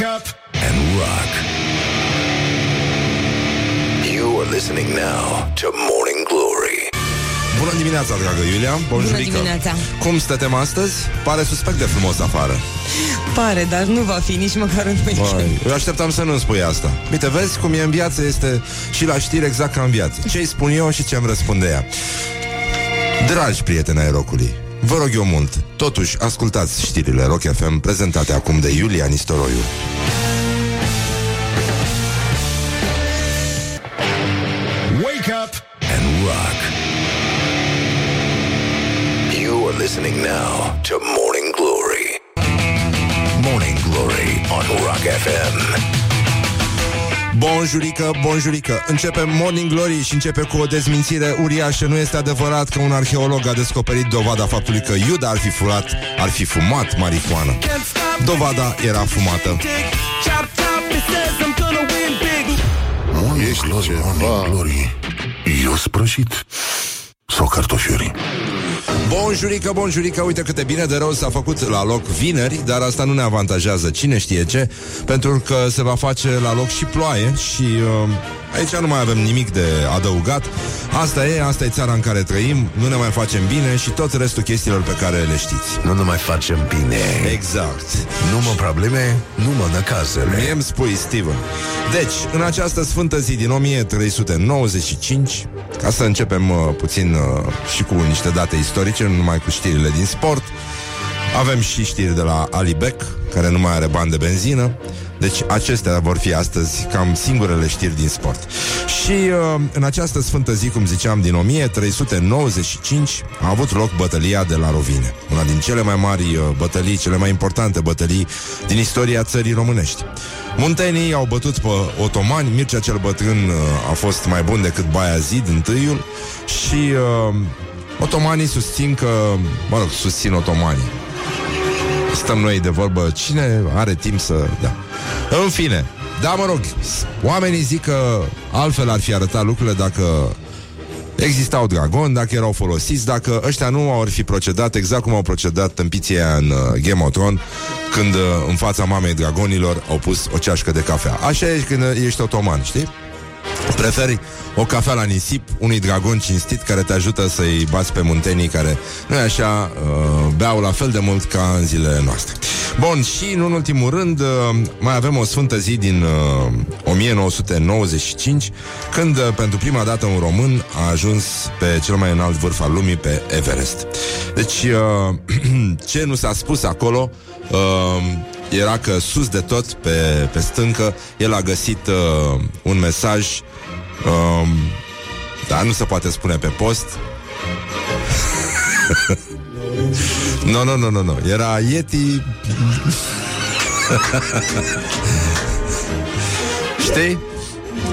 Wake up and rock. You are listening now to Morning Glory. Bună dimineața, dragă Iulia. Bună dimineața. Cum stătem astăzi? Pare suspect de frumos afară. Pare, dar nu va fi nici măcar un weekend. Băi, Eu așteptam să nu spui asta. Uite, vezi cum e în viață Este și la știri exact ca în viață. Ce-i spun eu și ce-mi răspunde ea? Dragi prieteni ai rocului Vă rog eu mult, totuși ascultați știrile Rock FM prezentate acum de Iulia Nistoroiu. Wake up and rock. You are listening now to Morning Glory. Morning Glory on Rock FM. Bonjurică, bonjurică. Începe Morning Glory și începe cu o dezmințire uriașă. Nu este adevărat că un arheolog a descoperit dovada faptului că Iuda ar fi furat, ar fi fumat marihuana. Dovada era fumată. Ești Morning Glory. Eu sprășit. Sau cartofiuri Bonjurică, bonjurică, uite cât de bine de rău s-a făcut la loc vineri, dar asta nu ne avantajează. Cine știe ce, pentru că se va face la loc și ploaie și uh, aici nu mai avem nimic de adăugat. Asta e, asta e țara în care trăim, nu ne mai facem bine și tot restul chestiilor pe care le știți. Nu ne mai facem bine. Exact. Nu mă probleme, nu mă năcazele. Mie îmi spui, Steven. Deci, în această sfântă zi din 1395, ca să începem uh, puțin uh, și cu niște date istorice, nu numai cu știrile din sport, avem și știri de la Ali Beck, care nu mai are bani de benzină. Deci acestea vor fi astăzi cam singurele știri din sport. Și uh, în această sfântă zi, cum ziceam, din 1395 a avut loc bătălia de la Rovine. Una din cele mai mari uh, bătălii, cele mai importante bătălii din istoria țării românești. Muntenii au bătut pe otomani, Mircea cel Bătrân uh, a fost mai bun decât Zid întâiul și uh, otomanii susțin că, mă rog, susțin otomanii. Stăm noi de vorbă, cine are timp să... Da. În fine, da, mă rog, oamenii zic că altfel ar fi arătat lucrurile dacă existau dragoni, dacă erau folosiți, dacă ăștia nu au fi procedat exact cum au procedat tâmpiția în uh, Game of Thrones, când uh, în fața mamei dragonilor au pus o ceașcă de cafea. Așa e când ești otoman, știi? Preferi o cafea la nisip unui dragon cinstit care te ajută să-i bați pe muntenii care, nu e așa, uh, beau la fel de mult ca în zilele noastre. Bun, și în ultimul rând, uh, mai avem o sfântă zi din uh, 1995, când uh, pentru prima dată un român a ajuns pe cel mai înalt vârf al lumii, pe Everest. Deci, uh, ce nu s-a spus acolo, uh, era că sus de tot, pe, pe stâncă, el a găsit uh, un mesaj Um, dar nu se poate spune pe post. Nu, nu, nu, nu, nu. Era Yeti. Știi?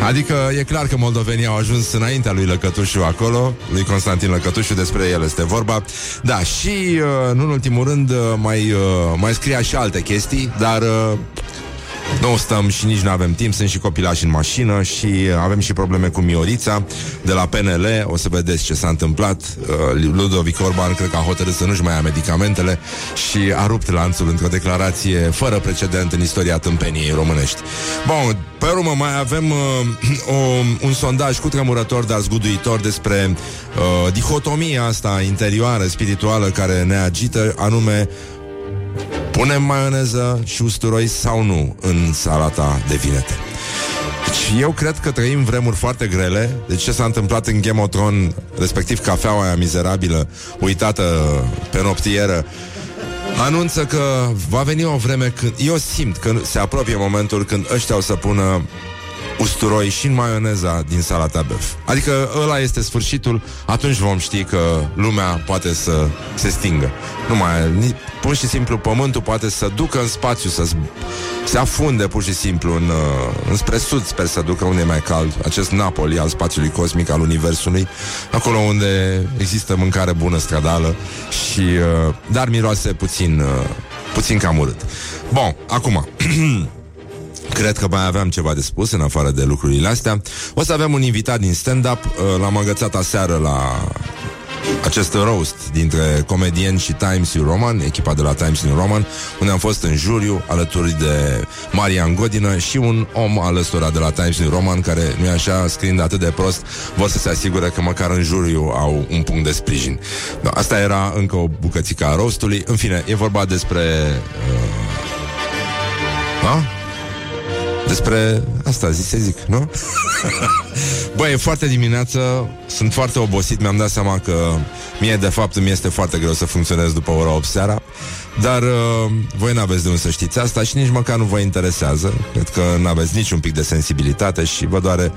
Adică e clar că moldovenii au ajuns înaintea lui Lăcătușu acolo, lui Constantin Lăcătușu, despre el este vorba. Da, și uh, nu în ultimul rând uh, mai, uh, mai scria și alte chestii, dar nu stăm și nici nu avem timp, sunt și copilași în mașină și avem și probleme cu Miorița de la PNL, o să vedeți ce s-a întâmplat. Uh, Ludovic Orban cred că a hotărât să nu-și mai ia medicamentele și a rupt lanțul într-o declarație fără precedent în istoria tâmpeniei românești. Bun, pe urmă mai avem uh, o, un sondaj cu tremurător, dar zguduitor despre uh, dihotomia asta interioară, spirituală, care ne agită, anume Punem maioneză și usturoi sau nu în salata de vinete? Deci eu cred că trăim vremuri foarte grele. Deci ce s-a întâmplat în Game of Thrones, respectiv cafeaua aia mizerabilă, uitată pe noptieră, anunță că va veni o vreme când... Eu simt că se apropie momentul când ăștia o să pună usturoi și în maioneza din salata băf. Adică ăla este sfârșitul, atunci vom ști că lumea poate să se stingă. Nu mai, pur și simplu pământul poate să ducă în spațiu, să se afunde pur și simplu în, uh, înspre sud, sper să ducă unde e mai cald, acest Napoli al spațiului cosmic, al universului, acolo unde există mâncare bună stradală și, uh, dar miroase puțin, uh, puțin cam urât. Bun, acum Cred că mai aveam ceva de spus în afară de lucrurile astea. O să avem un invitat din stand-up. Uh, l-am agățat aseară la acest roast dintre comedieni și Times New Roman, echipa de la Times New Roman, unde am fost în juriu alături de Marian Godină și un om alăstura de la Times New Roman, care nu e așa, scriind atât de prost, vor să se asigure că măcar în juriu au un punct de sprijin. No, asta era încă o bucățică a roastului. În fine, e vorba despre... Uh, a? Despre asta zi să zic, nu? Băi, e foarte dimineață, sunt foarte obosit, mi-am dat seama că mie de fapt îmi este foarte greu să funcționez după ora 8 seara. Dar uh, voi n-aveți de unde să știți asta și nici măcar nu vă interesează. Cred că n-aveți niciun pic de sensibilitate și vă doare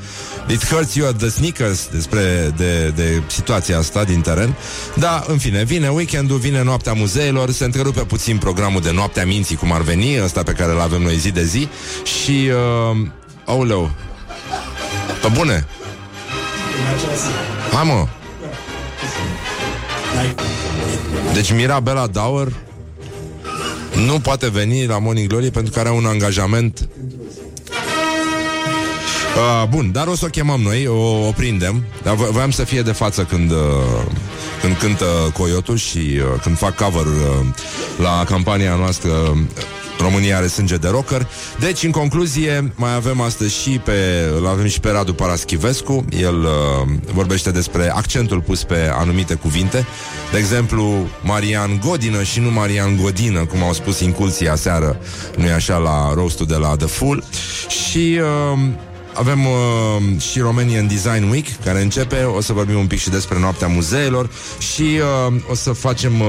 It hurts you at the sneakers despre de, de situația asta din teren. Da, în fine, vine weekendul, vine noaptea muzeilor, se întrerupe puțin programul de noaptea minții, cum ar veni, ăsta pe care îl avem noi zi de zi și... Uh, auleu, pe bune? Hai mă! Deci Mirabela Dauer nu poate veni la Morning Glory pentru că are un angajament Uh, bun, dar o să o chemăm noi, o, o prindem. Dar voiam să fie de față când, uh, când cântă Coyotul și uh, când fac cover uh, la campania noastră România are sânge de rocker. Deci, în concluzie, mai avem astăzi și pe, îl avem și pe Radu Paraschivescu. El uh, vorbește despre accentul pus pe anumite cuvinte. De exemplu, Marian Godină și nu Marian Godină, cum au spus inculții aseară, nu e așa, la roastul de la The Full. Și... Uh, avem uh, și Romanian Design Week care începe, o să vorbim un pic și despre noaptea muzeelor și uh, o să facem uh,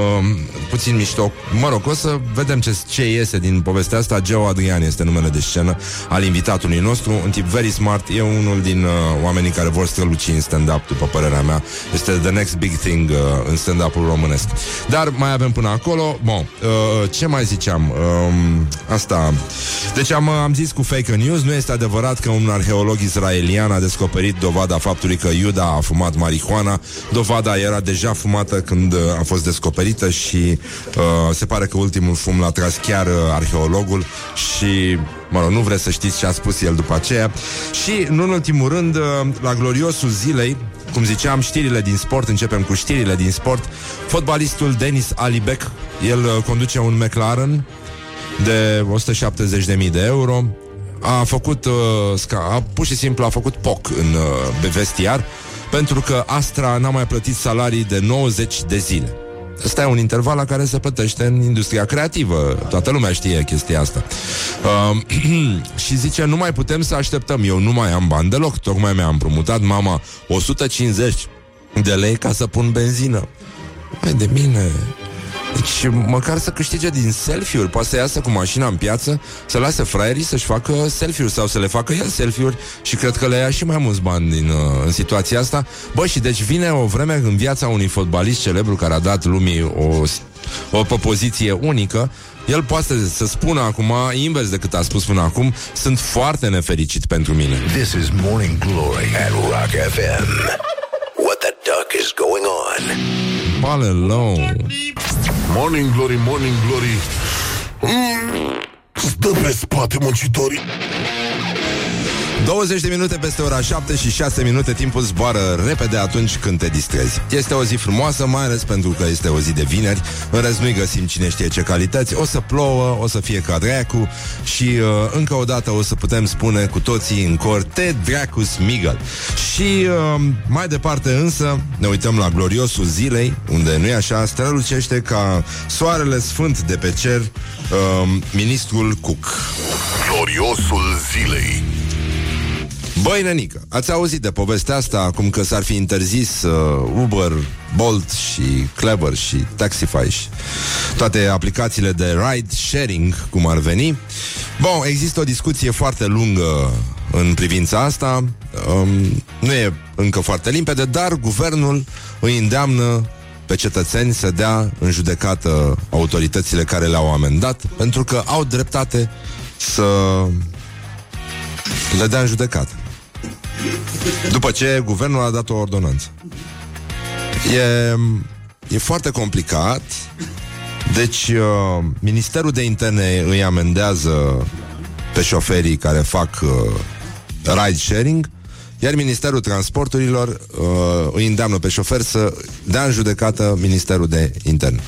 puțin mișto. Mă rog, o să vedem ce, ce iese din povestea asta. Geo Adrian este numele de scenă al invitatului nostru, un tip very smart, e unul din uh, oamenii care vor străluci în stand-up, după părerea mea. Este the next big thing uh, în stand-up-ul românesc. Dar mai avem până acolo, bon, uh, ce mai ziceam? Uh, asta. Deci am, am zis cu fake news, nu este adevărat că un arhe arheolog israelian a descoperit dovada faptului că Iuda a fumat marihuana. Dovada era deja fumată când uh, a fost descoperită și uh, se pare că ultimul fum l-a tras chiar uh, arheologul și Mă rog, nu vreți să știți ce a spus el după aceea. Și, nu în ultimul rând, uh, la gloriosul zilei, cum ziceam, știrile din sport, începem cu știrile din sport. Fotbalistul Denis Alibek, el uh, conduce un McLaren de 170.000 de euro a făcut, uh, sca, a, pur și simplu a făcut POC în uh, vestiar pentru că Astra n-a mai plătit salarii de 90 de zile. Ăsta e un interval la care se plătește în industria creativă. Toată lumea știe chestia asta. Uh, și zice, nu mai putem să așteptăm. Eu nu mai am bani deloc. Tocmai mi-a împrumutat mama 150 de lei ca să pun benzină. Mai de mine, deci măcar să câștige din selfie-uri Poate să iasă cu mașina în piață Să lase fraierii să-și facă selfie-uri Sau să le facă el selfie-uri Și cred că le ia și mai mulți bani din, uh, în situația asta Bă, și deci vine o vreme în viața unui fotbalist celebru Care a dat lumii o, o poziție unică el poate să spună acum, invers decât a spus până acum, sunt foarte nefericit pentru mine. This is Morning Glory at Rock FM. What the duck is going on? Palelou. Morning Glory, Morning Glory mm, Stă pe spate muncitorii 20 de minute peste ora 7 și 6 minute Timpul zboară repede atunci când te distrezi. Este o zi frumoasă, mai ales pentru că este o zi de vineri. În rest nu-i găsim cine știe ce calități. O să plouă, o să fie ca dracu Și uh, încă o dată o să putem spune cu toții în cor Te dracu smigăl Și uh, mai departe însă Ne uităm la gloriosul zilei Unde nu e așa, strălucește ca Soarele sfânt de pe cer uh, Ministrul Cook Gloriosul zilei Băi, nenică, ați auzit de povestea asta acum că s-ar fi interzis uh, Uber, Bolt și Clever și Taxify și toate aplicațiile de ride sharing, cum ar veni. Bun, există o discuție foarte lungă în privința asta. Um, nu e încă foarte limpede, dar guvernul îi îndeamnă pe cetățeni să dea în judecată autoritățile care le-au amendat, pentru că au dreptate să le dea în judecată. După ce guvernul a dat o ordonanță. E, e foarte complicat. Deci, uh, Ministerul de Interne îi amendează pe șoferii care fac uh, ride sharing, iar Ministerul Transporturilor uh, îi îndeamnă pe șofer să dea în judecată Ministerul de Interne.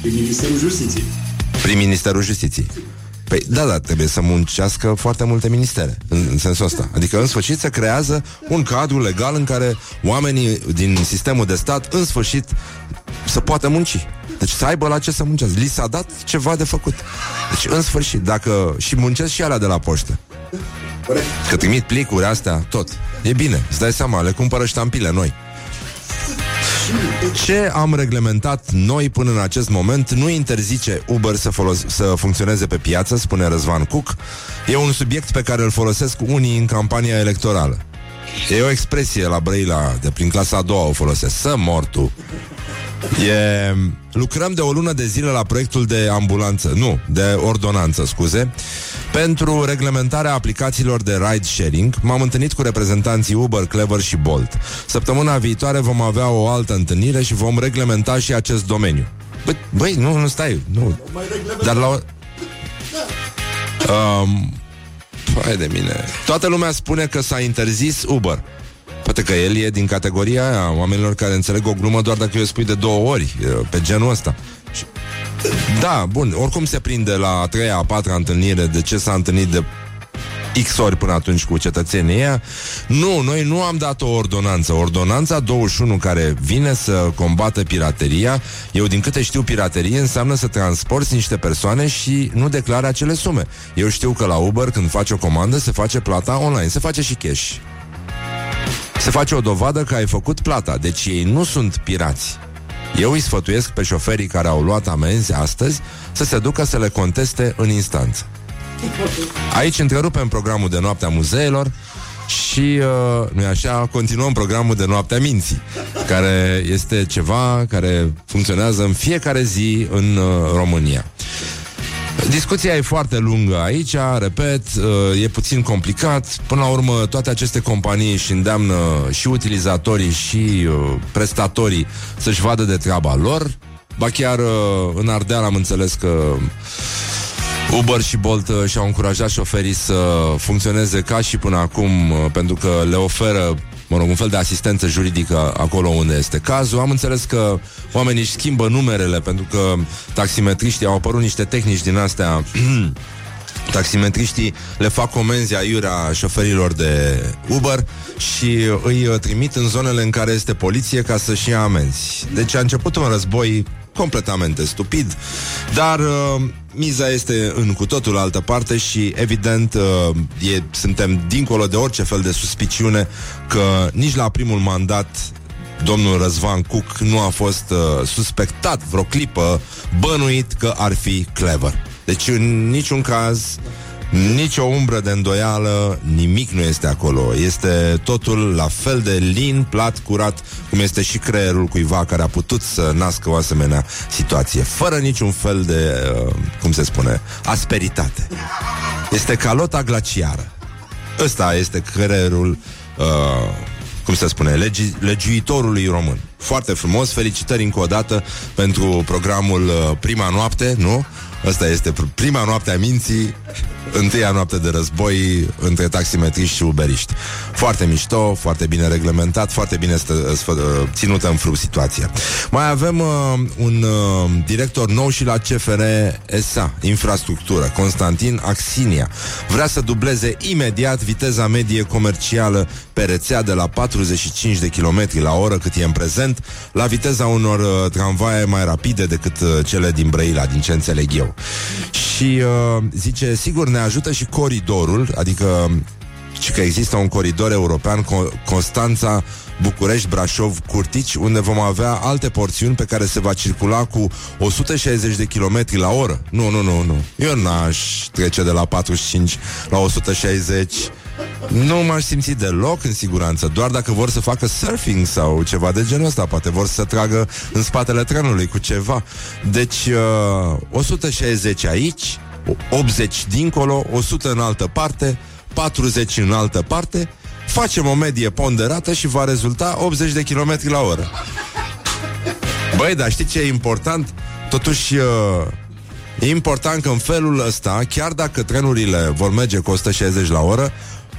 Prin Ministerul Justiției. Prin Ministerul Justiției. Păi da, da, trebuie să muncească foarte multe ministere în, în sensul ăsta. Adică în sfârșit se creează un cadru legal în care oamenii din sistemul de stat în sfârșit să poată munci. Deci să aibă la ce să muncească. Li s-a dat ceva de făcut. Deci în sfârșit, dacă și muncesc și alea de la poștă. Că trimit plicuri astea, tot. E bine, îți dai seama, le cumpără ștampile noi. Ce am reglementat noi până în acest moment nu interzice Uber să, folos- să funcționeze pe piață, spune Răzvan Cook. E un subiect pe care îl folosesc unii în campania electorală. E o expresie la Brăila, de prin clasa a doua o folosesc. Să mor tu. E... Lucrăm de o lună de zile la proiectul de ambulanță, nu, de ordonanță, scuze, pentru reglementarea aplicațiilor de ride-sharing. M-am întâlnit cu reprezentanții Uber, Clever și Bolt. Săptămâna viitoare vom avea o altă întâlnire și vom reglementa și acest domeniu. Băi, băi nu, nu stai, nu. Dar la... Um, Hai de mine. Toată lumea spune că s-a interzis Uber. Poate că el e din categoria aia oamenilor care înțeleg o glumă doar dacă eu spui de două ori, pe genul ăsta. Și... Da, bun, oricum se prinde la a treia, a patra întâlnire de ce s-a întâlnit de X ori până atunci cu cetățenii ăia. Nu, noi nu am dat o ordonanță. Ordonanța 21 care vine să combată pirateria, eu din câte știu piraterie înseamnă să transporti niște persoane și nu declare acele sume. Eu știu că la Uber când faci o comandă se face plata online, se face și cash. Se face o dovadă că ai făcut plata, deci ei nu sunt pirați. Eu îi sfătuiesc pe șoferii care au luat amenzi astăzi să se ducă să le conteste în instanță. Aici întrerupem programul de noaptea muzeelor și, uh, nu așa, continuăm programul de noaptea minții, care este ceva care funcționează în fiecare zi în uh, România. Discuția e foarte lungă aici, repet, uh, e puțin complicat. Până la urmă, toate aceste companii și îndeamnă și utilizatorii și uh, prestatorii să-și vadă de treaba lor. Ba chiar uh, în Ardeal am înțeles că Uber și Bolt și-au încurajat șoferii să funcționeze ca și până acum, pentru că le oferă mă rog, un fel de asistență juridică acolo unde este cazul. Am înțeles că oamenii își schimbă numerele pentru că taximetriștii au apărut niște tehnici din astea Taximetriștii le fac comenzi aiurea șoferilor de Uber și îi trimit în zonele în care este poliție ca să-și ia amenzi. Deci a început un război completamente stupid, dar uh, miza este în cu totul altă parte și evident uh, e, suntem dincolo de orice fel de suspiciune că nici la primul mandat domnul Răzvan Cuc nu a fost uh, suspectat vreo clipă bănuit că ar fi clever. Deci în niciun caz nici o umbră de îndoială, nimic nu este acolo. Este totul la fel de lin, plat, curat, cum este și creierul cuiva care a putut să nască o asemenea situație, fără niciun fel de, uh, cum se spune, asperitate. Este calota glaciară. Ăsta este creierul, uh, cum se spune, legi, legiuitorului român. Foarte frumos, felicitări încă o dată pentru programul uh, Prima Noapte, nu? Asta este prima noapte a minții întâia noapte de război între taximetriști și uberiști. Foarte mișto, foarte bine reglementat, foarte bine stă, stă, ținută în frug situația. Mai avem uh, un uh, director nou și la CFR SA, infrastructură, Constantin Axinia. Vrea să dubleze imediat viteza medie comercială pe rețea de la 45 de km la oră cât e în prezent, la viteza unor uh, tramvaie mai rapide decât uh, cele din Brăila, din ce înțeleg eu. Și uh, zice, sigur ne ajută și coridorul, adică și că există un coridor european Constanța, București, Brașov, Curtici, unde vom avea alte porțiuni pe care se va circula cu 160 de km la oră. Nu, nu, nu, nu. Eu n-aș trece de la 45 la 160 nu m-aș simți deloc în siguranță Doar dacă vor să facă surfing sau ceva de genul ăsta. Poate vor să tragă în spatele trenului cu ceva. Deci uh, 160 aici 80 dincolo 100 în altă parte 40 în altă parte. Facem o medie ponderată și va rezulta 80 de km la oră. Băi, dar știi ce e important? Totuși uh, E important că în felul ăsta Chiar dacă trenurile vor merge cu 160 la oră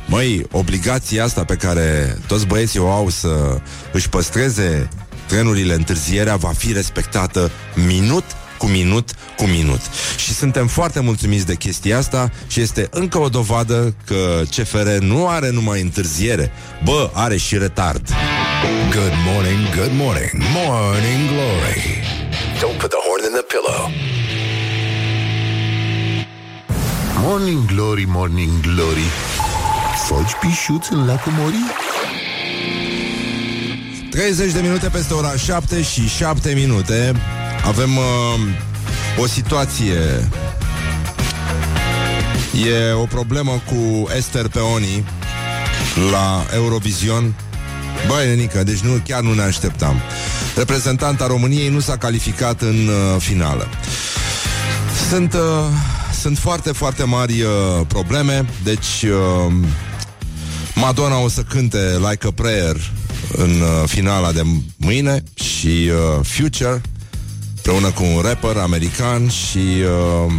Măi, obligația asta pe care toți băieții o au să își păstreze trenurile întârzierea va fi respectată minut cu minut cu minut. Și suntem foarte mulțumiți de chestia asta și este încă o dovadă că CFR nu are numai întârziere, bă, are și retard. Good morning, good morning, morning glory. Don't put the horn in the pillow. Morning glory, morning glory Foci pișuți în lacul Mori? 30 de minute peste ora 7 și 7 minute. Avem uh, o situație. E o problemă cu Esther Peoni la Eurovision. Băi, nenică, deci nu, chiar nu ne așteptam. Reprezentanta României nu s-a calificat în uh, finală. Sunt, uh, sunt foarte, foarte mari uh, probleme. Deci uh, Madonna o să cânte Like a Prayer în uh, finala de mâine și uh, Future împreună cu un rapper american și uh,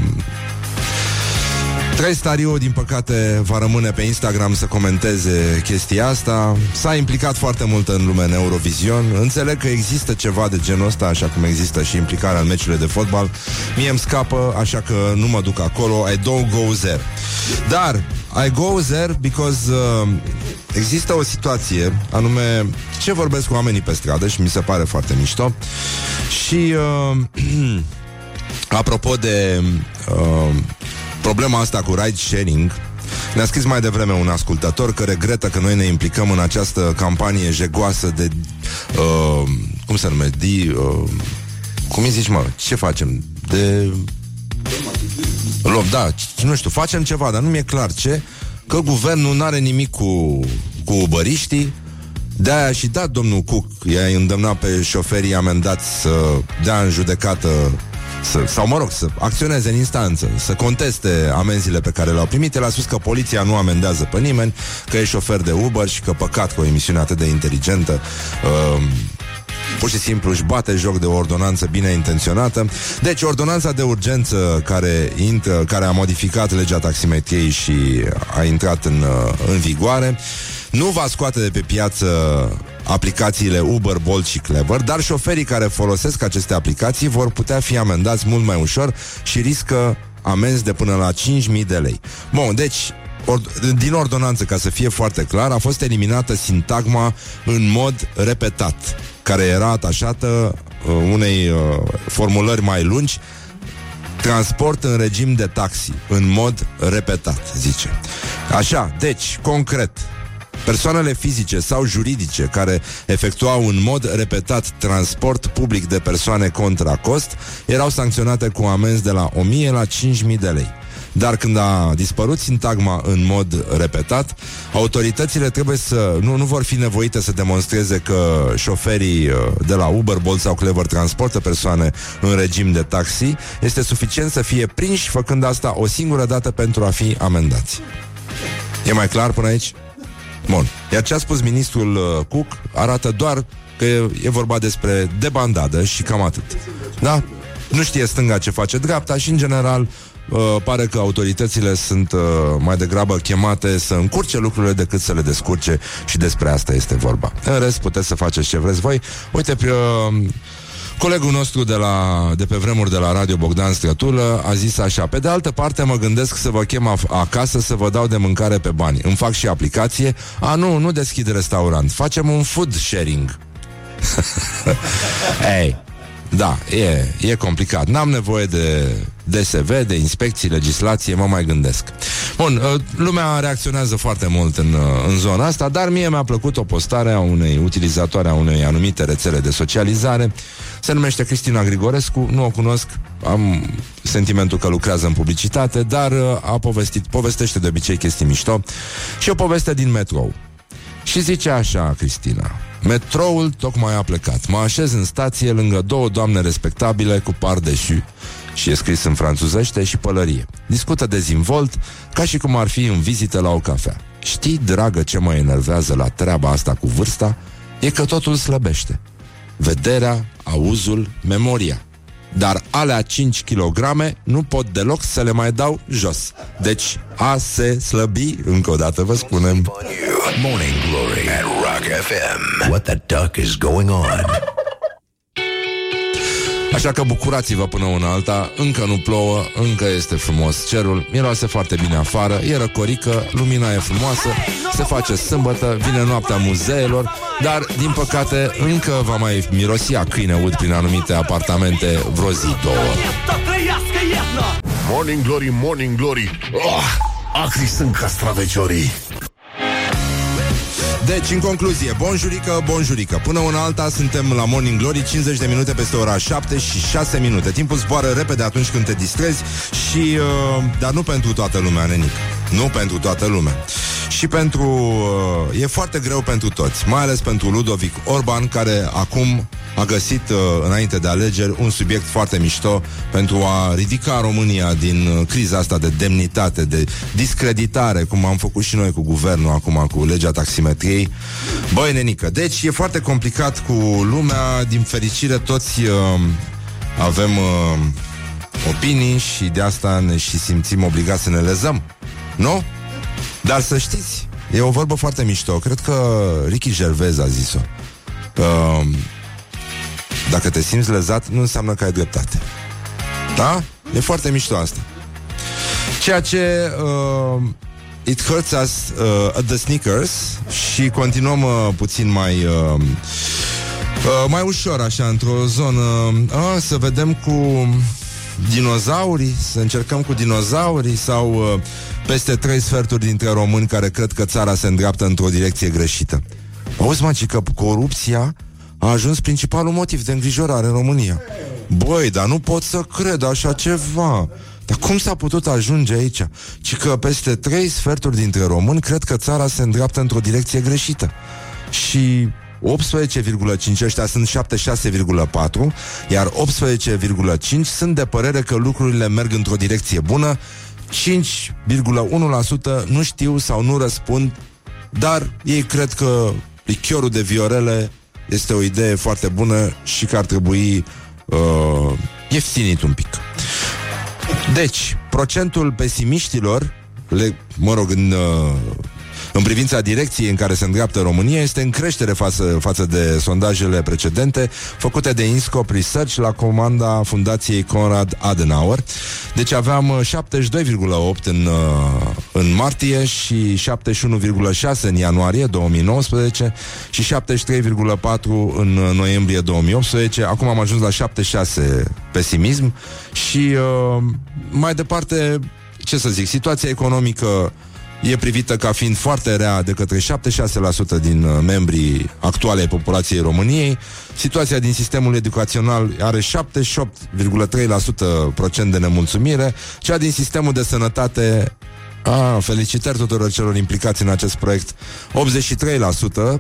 Trei Stariu, din păcate, va rămâne pe Instagram să comenteze chestia asta. S-a implicat foarte mult în lumea în Eurovision. Înțeleg că există ceva de genul ăsta, așa cum există și implicarea în meciurile de fotbal. Mie îmi scapă, așa că nu mă duc acolo. I don't go there. Dar I go there because uh, există o situație, anume ce vorbesc cu oamenii pe stradă și mi se pare foarte mișto. Și uh, apropo de uh, problema asta cu ride sharing, ne-a scris mai devreme un ascultător că regretă că noi ne implicăm în această campanie jegoasă de... Uh, cum se numește? De, uh, cum îi zici, mă? Ce facem? De... Luăm, da, nu știu, facem ceva, dar nu mi-e clar ce, că guvernul nu are nimic cu, cu ubăriștii, de-aia și dat domnul Cook, i-a îndemnat pe șoferii amendați să dea în judecată să, sau mă rog, să acționeze în instanță, să conteste amenziile pe care le-au primit. El a spus că poliția nu amendează pe nimeni, că e șofer de Uber și că păcat cu o emisiune atât de inteligentă uh, pur și simplu își bate joc de o ordonanță bine intenționată. Deci, ordonanța de urgență care, intră, care a modificat legea taximetriei și a intrat în, uh, în vigoare, nu va scoate de pe piață aplicațiile Uber, Bolt și Clever, dar șoferii care folosesc aceste aplicații vor putea fi amendați mult mai ușor și riscă amenzi de până la 5.000 de lei. Bun, deci Or- din ordonanță, ca să fie foarte clar, a fost eliminată sintagma în mod repetat, care era atașată uh, unei uh, formulări mai lungi, transport în regim de taxi, în mod repetat, zice. Așa, deci, concret, Persoanele fizice sau juridice care efectuau în mod repetat transport public de persoane contra cost erau sancționate cu amenzi de la 1000 la 5000 de lei. Dar când a dispărut sintagma în mod repetat, autoritățile trebuie să nu, nu vor fi nevoite să demonstreze că șoferii uh, de la Uber, Bolt sau Clever transportă persoane în regim de taxi. Este suficient să fie prinși făcând asta o singură dată pentru a fi amendați. E mai clar până aici? Bun. Iar ce a spus ministrul uh, Cook arată doar că e, e vorba despre debandadă și cam atât. Da? Nu știe stânga ce face dreapta și, în general, uh, pare că autoritățile sunt uh, mai degrabă chemate să încurce lucrurile decât să le descurce și despre asta este vorba. În rest, puteți să faceți ce vreți voi. Uite, pe, uh, Colegul nostru de, la, de pe vremuri de la Radio Bogdan Strătulă a zis așa Pe de altă parte mă gândesc să vă chem af- acasă să vă dau de mâncare pe bani Îmi fac și aplicație A, nu, nu deschid restaurant Facem un food sharing Ei, da, e, e complicat. N-am nevoie de DSV, de inspecții, legislație, mă mai gândesc. Bun, uh, lumea reacționează foarte mult în, uh, în zona asta, dar mie mi-a plăcut o postare a unei utilizatoare a unei anumite rețele de socializare. Se numește Cristina Grigorescu, nu o cunosc, am sentimentul că lucrează în publicitate, dar uh, a povestit, povestește de obicei chestii mișto și o poveste din metrou. Și zice așa, Cristina Metroul tocmai a plecat. Mă așez în stație lângă două doamne respectabile Cu par de șu Și e scris în franțuzește și pălărie. Discută dezinvolt Ca și cum ar fi în vizită la o cafea. Știi, dragă, ce mă enervează la treaba asta cu vârsta? E că totul slăbește. Vederea, auzul, memoria dar alea 5 kg nu pot deloc să le mai dau jos. Deci a se slăbi, încă o dată vă spunem. On you. Morning Glory at Rock FM. What the duck is going on? Așa că bucurați-vă până una alta. Încă nu plouă, încă este frumos cerul. Miroase foarte bine afară, e răcorică Lumina e frumoasă, se face sâmbătă Vine noaptea muzeelor Dar, din păcate, încă va mai mirosi a câine ud prin anumite apartamente Vreo zi, două. Morning Glory, Morning Glory. Oh, Acri sunt castraveciorii Deci, în concluzie, bonjurică, bonjurică. Până una alta suntem la Morning Glory 50 de minute peste ora 7 și 6 minute. Timpul zboară repede atunci când te distrezi și, uh, Dar nu pentru toată lumea, nenic Nu pentru toată lumea Și pentru... Uh, e foarte greu pentru toți Mai ales pentru Ludovic Orban Care acum a găsit, uh, înainte de alegeri, un subiect foarte mișto pentru a ridica România din uh, criza asta de demnitate, de discreditare, cum am făcut și noi cu guvernul acum, cu legea taximetriei. Băi, nenică, deci e foarte complicat cu lumea, din fericire toți uh, avem uh, opinii și de asta ne și simțim obligați să ne lezăm. Nu? Dar să știți, e o vorbă foarte mișto. Cred că Ricky Gervais a zis-o. Uh, dacă te simți lezat, nu înseamnă că ai dreptate. Da? E foarte mișto asta. Ceea ce uh, It hurts us uh, at the sneakers și continuăm uh, puțin mai uh, uh, mai ușor așa într-o zonă uh, să vedem cu dinozaurii, să încercăm cu dinozaurii sau uh, peste trei sferturi dintre români care cred că țara se îndreaptă într-o direcție greșită. Auzi, mă, ci că corupția a ajuns principalul motiv de îngrijorare în România. Băi, dar nu pot să cred așa ceva. Dar cum s-a putut ajunge aici? Ci că peste trei sferturi dintre români cred că țara se îndreaptă într-o direcție greșită. Și 18,5 ăștia sunt 76,4 iar 18,5 sunt de părere că lucrurile merg într-o direcție bună 5,1% nu știu sau nu răspund dar ei cred că lichiorul de viorele este o idee foarte bună și că ar trebui uh, ieftinit un pic. Deci, procentul pesimiștilor, le, mă rog, în, uh, în privința direcției în care se îndreaptă România, este în creștere față, față de sondajele precedente făcute de Inscop Research la comanda Fundației Conrad Adenauer. Deci aveam uh, 72,8 în, uh, în martie și 71,6 în ianuarie 2019 și 73,4 în uh, noiembrie 2018. Acum am ajuns la 76 pesimism și uh, mai departe, ce să zic, situația economică e privită ca fiind foarte rea de către 76% din uh, membrii actuale ai populației României. Situația din sistemul educațional are 78,3% procent de nemulțumire, cea din sistemul de sănătate Ah, felicitări tuturor celor implicați în acest proiect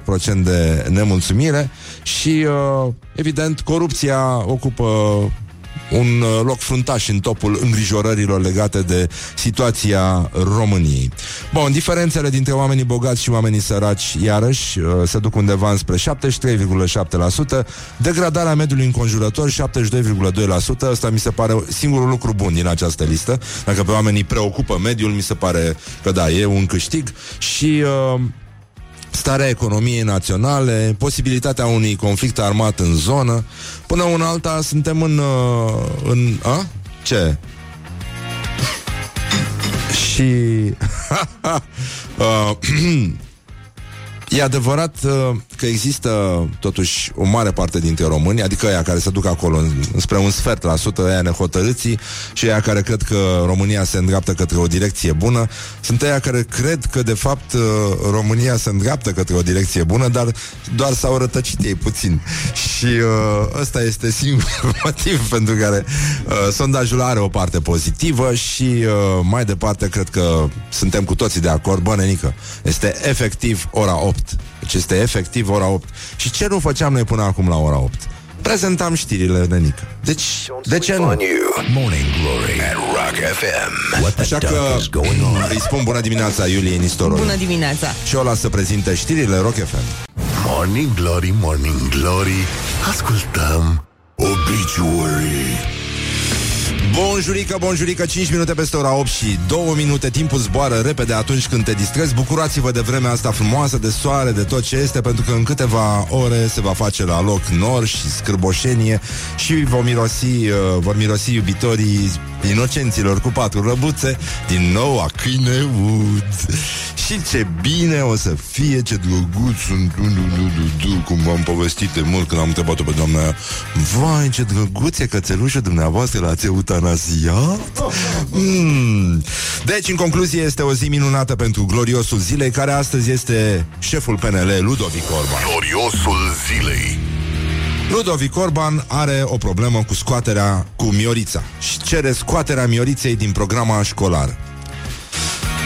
83% procent de nemulțumire Și, uh, evident, corupția ocupă un uh, loc fruntaș în topul îngrijorărilor legate de situația României. Bun, diferențele dintre oamenii bogați și oamenii săraci, iarăși, uh, se duc undeva înspre 73,7%, degradarea mediului înconjurător 72,2%, ăsta mi se pare singurul lucru bun din această listă. Dacă pe oamenii preocupă mediul, mi se pare că da, e un câștig și... Uh, starea economiei naționale, posibilitatea unui conflict armat în zonă. Până una alta suntem în... uh, în a? Ce? Și... uh, E adevărat uh, că există totuși o mare parte dintre români, adică aia care se duc acolo în- spre un sfert la sută, aia nehotărâții și aia care cred că România se îndreaptă către o direcție bună, sunt aia care cred că de fapt uh, România se îndreaptă către o direcție bună, dar doar s-au rătăcit ei puțin. Și uh, ăsta este singurul motiv pentru care uh, sondajul are o parte pozitivă și uh, mai departe cred că suntem cu toții de acord, bă, nenică, este efectiv ora 8. Deci este efectiv ora 8. Și ce nu făceam noi până acum la ora 8? Prezentam știrile, nenică. Deci, de ce nu? On you. Morning Glory at Rock FM. What the Așa duck că is going on? îi spun bună dimineața Iuliei Nistoroi. Bună dimineața! Și o las să prezinte știrile Rock FM. Morning Glory, Morning Glory Ascultăm Obituary Bonjurică, bonjurică, 5 minute peste ora 8 și 2 minute. Timpul zboară repede atunci când te distrezi. Bucurați-vă de vremea asta frumoasă De soare, de tot ce este Pentru că în câteva ore se va face la loc nor Și scârboșenie Și vor mirosi, uh, vor mirosi iubitorii Inocenților cu patru răbuțe Din nou a câine ud Și ce bine o să fie Ce drăguț sunt Cum v-am povestit de mult Când am întrebat-o pe doamna aia. Vai, ce drăguț e cățelușul dumneavoastră L-ați eutanasiat? Mm. Deci, în concluzie, este o zi minunată pentru gloriosul zilei Care astăzi este șeful PNL Ludovic Orban Gloriosul zilei. Ludovic Orban are o problemă cu scoaterea cu Miorița și cere scoaterea Mioriței din programa școlară.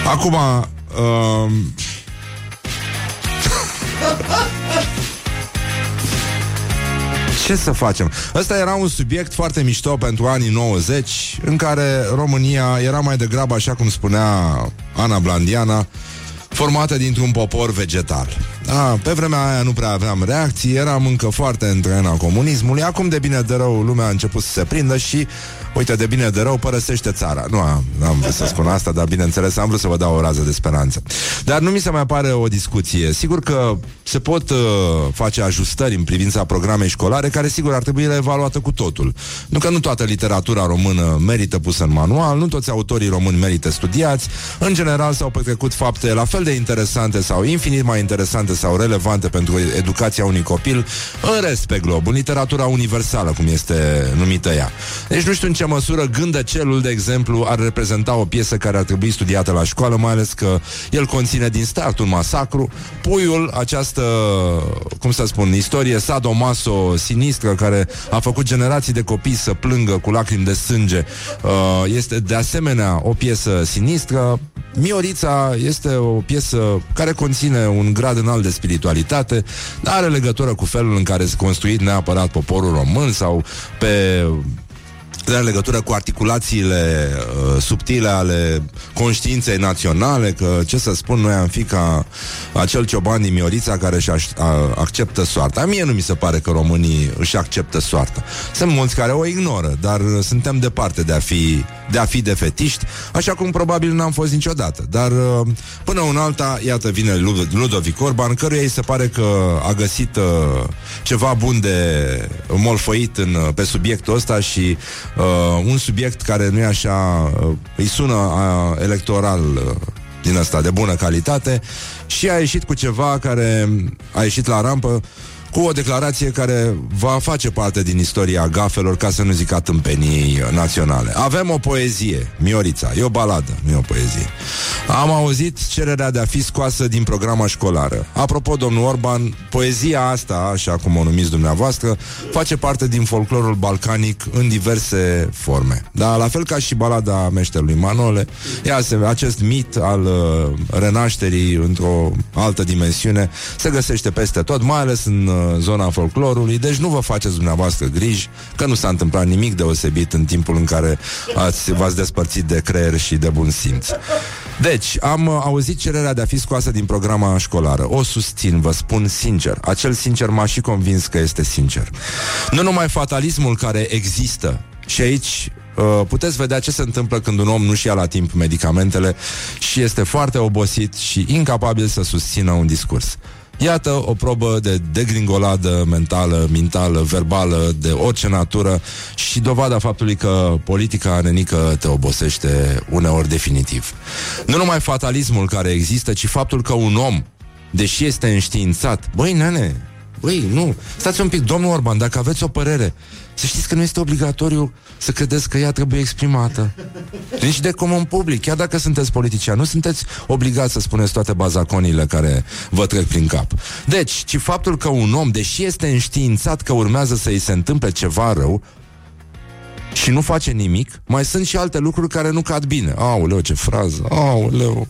Acum, um... Ce să facem? Ăsta era un subiect foarte mișto pentru anii 90, în care România era mai degrabă, așa cum spunea Ana Blandiana, formată dintr-un popor vegetal. A, pe vremea aia nu prea aveam reacții, eram încă foarte în trena comunismului, acum de bine de rău lumea a început să se prindă și, uite, de bine de rău părăsește țara. Nu am, am vrut să spun asta, dar bineînțeles am vrut să vă dau o rază de speranță. Dar nu mi se mai pare o discuție. Sigur că se pot uh, face ajustări în privința programei școlare, care sigur ar trebui evaluată cu totul. Nu că nu toată literatura română merită pusă în manual, nu toți autorii români merită studiați, în general s-au petrecut fapte la fel de interesante sau infinit mai interesante sau relevante pentru educația unui copil în rest pe glob, în literatura universală, cum este numită ea. Deci nu știu în ce măsură Gândăcelul, de exemplu, ar reprezenta o piesă care ar trebui studiată la școală, mai ales că el conține din start un masacru. Puiul, această, cum să spun, istorie sadomaso sinistră care a făcut generații de copii să plângă cu lacrimi de sânge, uh, este de asemenea o piesă sinistră. Miorița este o piesă care conține un grad înalt de spiritualitate, dar are legătură cu felul în care s-a construit neapărat poporul român sau pe are legătură cu articulațiile uh, subtile ale conștiinței naționale, că, ce să spun, noi am fi ca acel cioban din Miorița care își aș, a, acceptă soarta. Mie nu mi se pare că românii își acceptă soarta. Sunt mulți care o ignoră, dar suntem departe de a fi, de a fi defetiști, așa cum probabil n-am fost niciodată. Dar uh, până un alta, iată, vine Lud- Ludovic Orban, căruia îi se pare că a găsit uh, ceva bun de molfăit în, pe subiectul ăsta și uh, un subiect care nu e așa, uh, îi sună uh, electoral uh, din asta de bună calitate. Și a ieșit cu ceva care a ieșit la rampă cu o declarație care va face parte din istoria gafelor, ca să nu zic a tâmpenii naționale. Avem o poezie, Miorița, e o baladă, nu e o poezie. Am auzit cererea de a fi scoasă din programa școlară. Apropo, domnul Orban, poezia asta, așa cum o numiți dumneavoastră, face parte din folclorul balcanic în diverse forme. Da, la fel ca și balada meșterului Manole, e ase- acest mit al uh, renașterii într-o altă dimensiune se găsește peste tot, mai ales în uh, zona folclorului, deci nu vă faceți dumneavoastră griji că nu s-a întâmplat nimic deosebit în timpul în care ați, v-ați despărțit de creier și de bun simț. Deci, am uh, auzit cererea de a fi scoasă din programa școlară. O susțin, vă spun sincer. Acel sincer m-a și convins că este sincer. Nu numai fatalismul care există, și aici Uh, puteți vedea ce se întâmplă când un om nu-și ia la timp medicamentele și este foarte obosit și incapabil să susțină un discurs. Iată o probă de degringoladă mentală, mentală, verbală, de orice natură și dovada faptului că politica nenică te obosește uneori definitiv. Nu numai fatalismul care există, ci faptul că un om, deși este înștiințat, băi, nene, băi, nu, stați un pic, domnul Orban, dacă aveți o părere, să știți că nu este obligatoriu să credeți că ea trebuie exprimată. Nici de comun public, chiar dacă sunteți politician, nu sunteți obligați să spuneți toate bazaconile care vă trec prin cap. Deci, ci faptul că un om, deși este înștiințat că urmează să îi se întâmple ceva rău, și nu face nimic, mai sunt și alte lucruri care nu cad bine. Aoleu, ce frază, aoleu.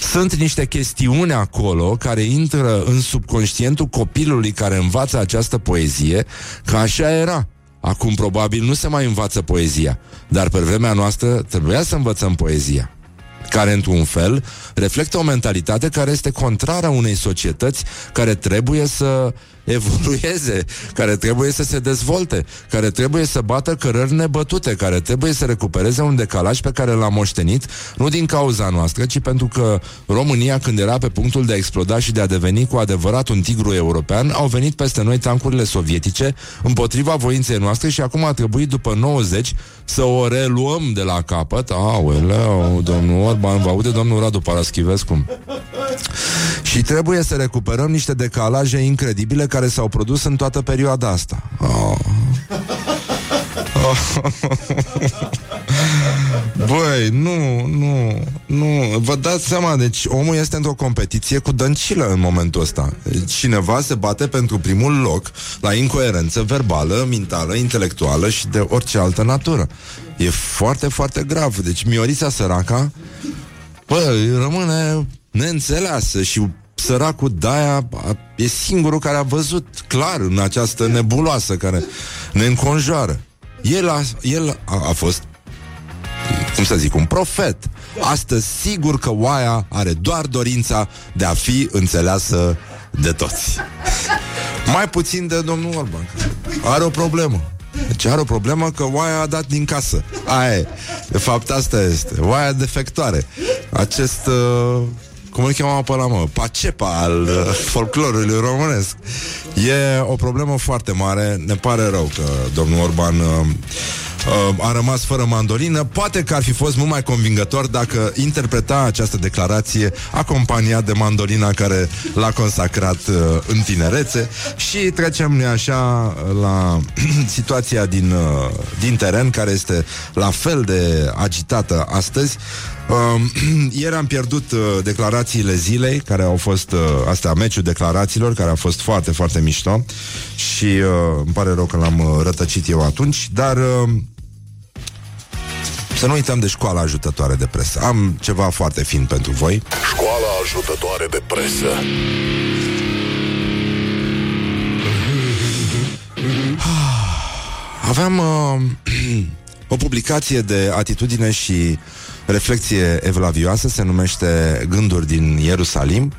Sunt niște chestiuni acolo care intră în subconștientul copilului care învață această poezie, că așa era. Acum probabil nu se mai învață poezia, dar pe vremea noastră trebuia să învățăm poezia care, într-un fel, reflectă o mentalitate care este contrară unei societăți care trebuie să evolueze, care trebuie să se dezvolte, care trebuie să bată cărări nebătute, care trebuie să recupereze un decalaj pe care l-a moștenit, nu din cauza noastră, ci pentru că România, când era pe punctul de a exploda și de a deveni cu adevărat un tigru european, au venit peste noi tancurile sovietice împotriva voinței noastre și acum a trebuit după 90 să o reluăm de la capăt. Aoleu, domnul Orban, vă aude domnul Radu Paraschivescu. Și trebuie să recuperăm niște decalaje incredibile care s-au produs în toată perioada asta. Oh. Băi, nu, nu, nu. Vă dați seama, deci omul este într-o competiție cu dăncilă în momentul ăsta. Cineva se bate pentru primul loc La incoerență verbală, mentală, intelectuală Și de orice altă natură. E foarte, foarte grav. Deci Miorița săraca Bă, rămâne neînțeleasă Și săracul Daia e singurul care a văzut clar în această nebuloasă care ne înconjoară. El a, el a, a fost cum să zic, un profet. Astăzi, sigur că oaia are doar dorința de a fi înțeleasă de toți. Mai puțin de domnul Orban. Are o problemă. Deci are o problemă că oaia a dat din casă. Aia e. De fapt, asta este. Oaia defectoare. Acest... Uh, cum îl cheamă pe la mă? Pacepa al uh, folclorului românesc. E o problemă foarte mare. Ne pare rău că domnul Orban uh, uh, a rămas fără mandolină. Poate că ar fi fost mult mai convingător dacă interpreta această declarație acompaniat de mandolina care l-a consacrat uh, în tinerețe. Și trecem noi așa la situația din, uh, din teren, care este la fel de agitată astăzi. Uh, ieri am pierdut uh, declarațiile zilei, care au fost, uh, astea, meciul declarațiilor, care a fost foarte, foarte mișto și uh, îmi pare rău că l-am uh, rătăcit eu atunci, dar uh, să nu uităm de școala ajutătoare de presă. Am ceva foarte fin pentru voi. Școala ajutătoare de presă. Aveam uh, o publicație de atitudine și reflexie evlavioasă, se numește Gânduri din Ierusalim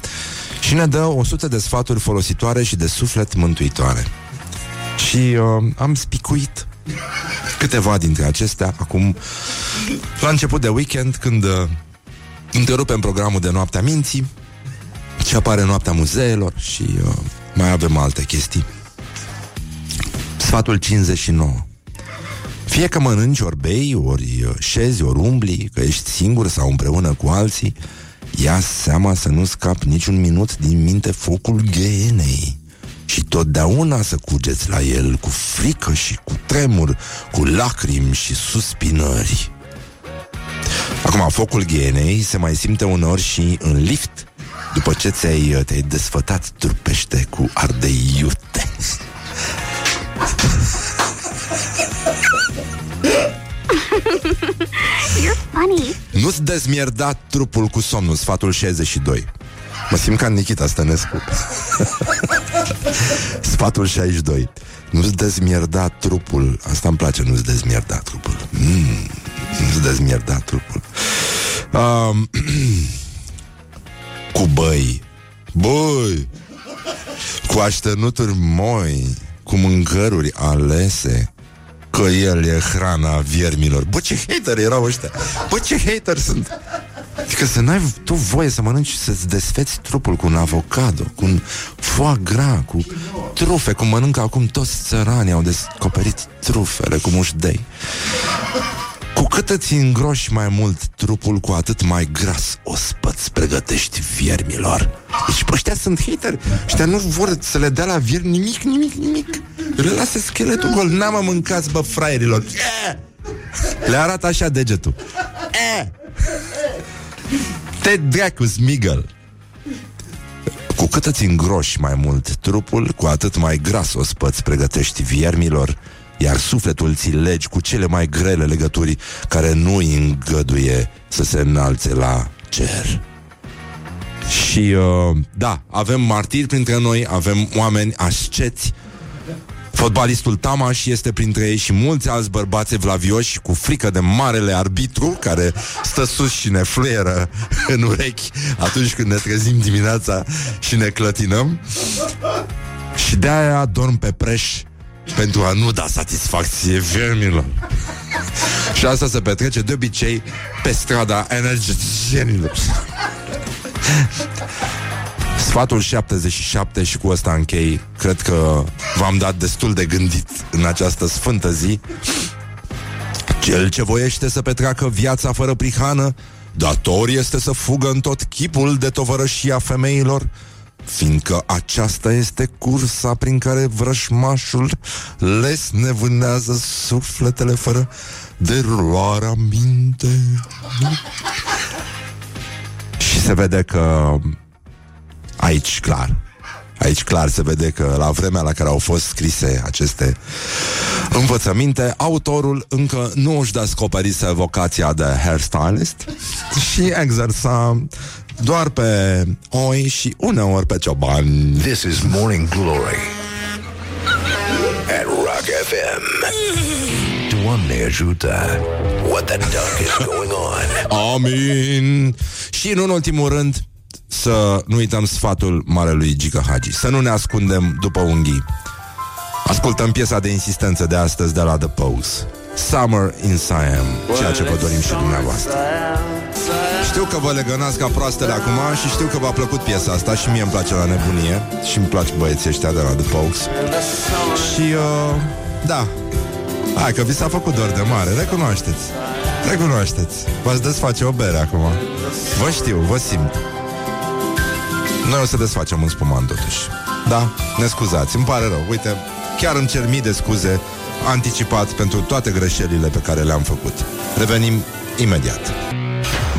și ne dă 100 de sfaturi folositoare și de suflet mântuitoare. Și uh, am spicuit câteva dintre acestea acum la început de weekend când uh, întrerupem programul de noaptea minții și apare noaptea muzeelor și uh, mai avem alte chestii. Sfatul 59 fie că mănânci ori bei, ori uh, șezi, ori umbli, că ești singur sau împreună cu alții, ia seama să nu scapi niciun minut din minte focul ghenei și totdeauna să cugeți la el cu frică și cu tremur, cu lacrimi și suspinări. Acum, focul ghenei se mai simte uneori și în lift, după ce ți-ai, te-ai desfătat trupește cu ardei iute. funny. Nu-ți dezmierda trupul cu somnul, sfatul 62. Mă simt ca Nikita Stănescu. sfatul 62. Nu-ți dezmierda trupul. Asta îmi place, nu-ți dezmierda trupul. Mm, nu-ți dezmierda trupul. Um, cu băi. Băi! Cu așternuturi moi, cu mâncăruri alese, că el e hrana viermilor. Bă, ce hater erau ăștia! Bă, ce hater sunt! Adică să n-ai tu voie să mănânci și să-ți desfeți trupul cu un avocado, cu un foie gras, cu trufe, cum mănâncă acum toți țăranii, au descoperit trufele cu mușdei. Cu cât îți îngroși mai mult trupul, cu atât mai gras o spăți pregătești viermilor. Deci, bă, ăștia sunt hateri. Ăștia nu vor să le dea la viermi nimic, nimic, nimic. Le lasă scheletul gol. N-am mâncați, bă, fraierilor. Le arată așa degetul. Te dracu, smigăl. Cu cât îți îngroși mai mult trupul, cu atât mai gras o spăți pregătești viermilor, iar sufletul ți legi cu cele mai grele legături care nu îi îngăduie să se înalțe la cer. Și uh, da, avem martiri printre noi, avem oameni asceți. Fotbalistul Tamaș este printre ei și mulți alți bărbați vlavioși cu frică de marele arbitru care stă sus și ne fluieră în urechi atunci când ne trezim dimineața și ne clătinăm. Și de-aia dorm pe preș pentru a nu da satisfacție vermilor. și asta se petrece de obicei pe strada energetienilor. Sfatul 77 și cu ăsta închei Cred că v-am dat destul de gândit În această sfântă zi Cel ce voiește să petreacă viața fără prihană Dator este să fugă în tot chipul de tovărășia femeilor fiindcă aceasta este cursa prin care vrășmașul les ne vânează sufletele fără deruloarea minte. Și se vede că aici clar Aici clar se vede că la vremea la care au fost scrise aceste învățăminte, autorul încă nu își descoperise vocația de hairstylist și exersa doar pe oi și uneori pe ciobani. This is Morning Glory at Rock FM. Doamne ajută! What the duck is going on? Amin! Și în ultimul rând, să nu uităm sfatul marelui Giga Hagi, să nu ne ascundem după unghii. Ascultăm piesa de insistență de astăzi de la The Pose. Summer in Siam, ceea ce vă dorim și dumneavoastră. Știu că vă legănați ca proastele acum și știu că v-a plăcut piesa asta și mie îmi place la nebunie și îmi place băieții ăștia de la The Pokes. Și, uh, da, hai că vi s-a făcut dor de mare, recunoașteți. Recunoașteți. V-ați desface o bere acum. Vă știu, vă simt. Noi o să desfacem un spuman totuși. Da, ne scuzați, îmi pare rău. Uite, chiar îmi cer mii de scuze anticipat pentru toate greșelile pe care le-am făcut. Revenim imediat.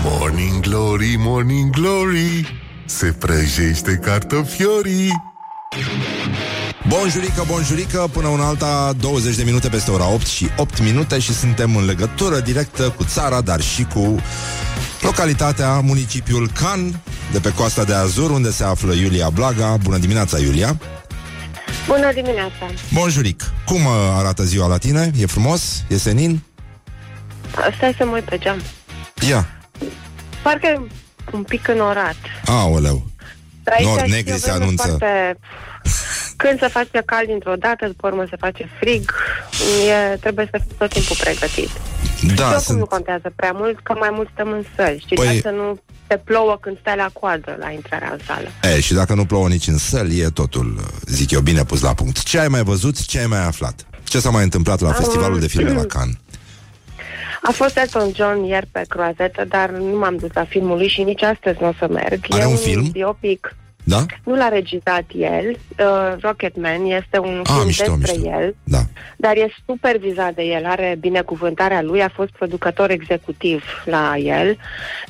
Morning Glory, Morning Glory Se prăjește cartofiorii Bonjurică, bonjurică, până una alta 20 de minute peste ora 8 și 8 minute și suntem în legătură directă cu țara, dar și cu localitatea, municipiul Can, de pe coasta de Azur, unde se află Iulia Blaga. Bună dimineața, Iulia! Bună dimineața! Bonjuric! Cum uh, arată ziua la tine? E frumos? E senin? Stai să mă uit pe geam. Ia! Parcă e un pic înorat. Aoleu! Dar aici Nor știi, negri o se vreme anunță. Foarte... Când se face cald dintr-o dată, după urmă se face frig, e, trebuie să fii tot timpul pregătit. Da, și oricum sunt... nu contează prea mult, că mai mult stăm în săli. Știți, Păi- păi... să nu te plouă când stai la coadă la intrarea în sală. E, și dacă nu plouă nici în săli, e totul, uh, zic eu, bine pus la punct. Ce ai mai văzut? Ce ai mai aflat? Ce s-a mai întâmplat la festivalul de filme la Cannes? A fost Elton John ieri pe croazetă, dar nu m-am dus la filmul lui și nici astăzi nu o să merg. Are e un film? biopic. Da? Nu l-a regizat el, uh, Rocketman este un Ah, film mișto, despre mișto. el, Da. dar e supervizat de el, are binecuvântarea lui, a fost producător executiv la el.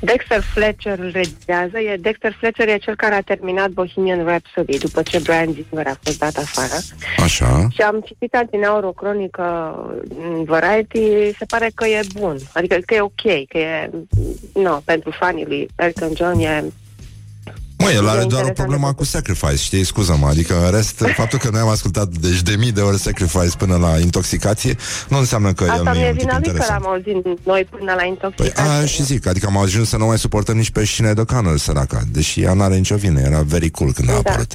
Dexter Fletcher îl regizează, e, Dexter Fletcher e cel care a terminat Bohemian Rhapsody după ce Brian Singer a fost dat afară. Așa. Și am citit adineauri o cronică în Variety, se pare că e bun, adică că e ok, că e, nu, pentru fanii lui Elton John e Mă, el are E doar o interesant problemă de cu Sacrifice, știi? Scuză-mă, adică în rest, faptul că noi am ascultat deci de mii de ori Sacrifice până la intoxicație, nu înseamnă că el Asta nu nu e e un tip vina lui că interesant. l-am auzit noi până la Păi intoxicație. a, și zic, adică am ajuns să nu mai suportăm nici pe Sinead O'Connor, săraca, deși ea n-are nicio vină, era very cool când a Da. apărut.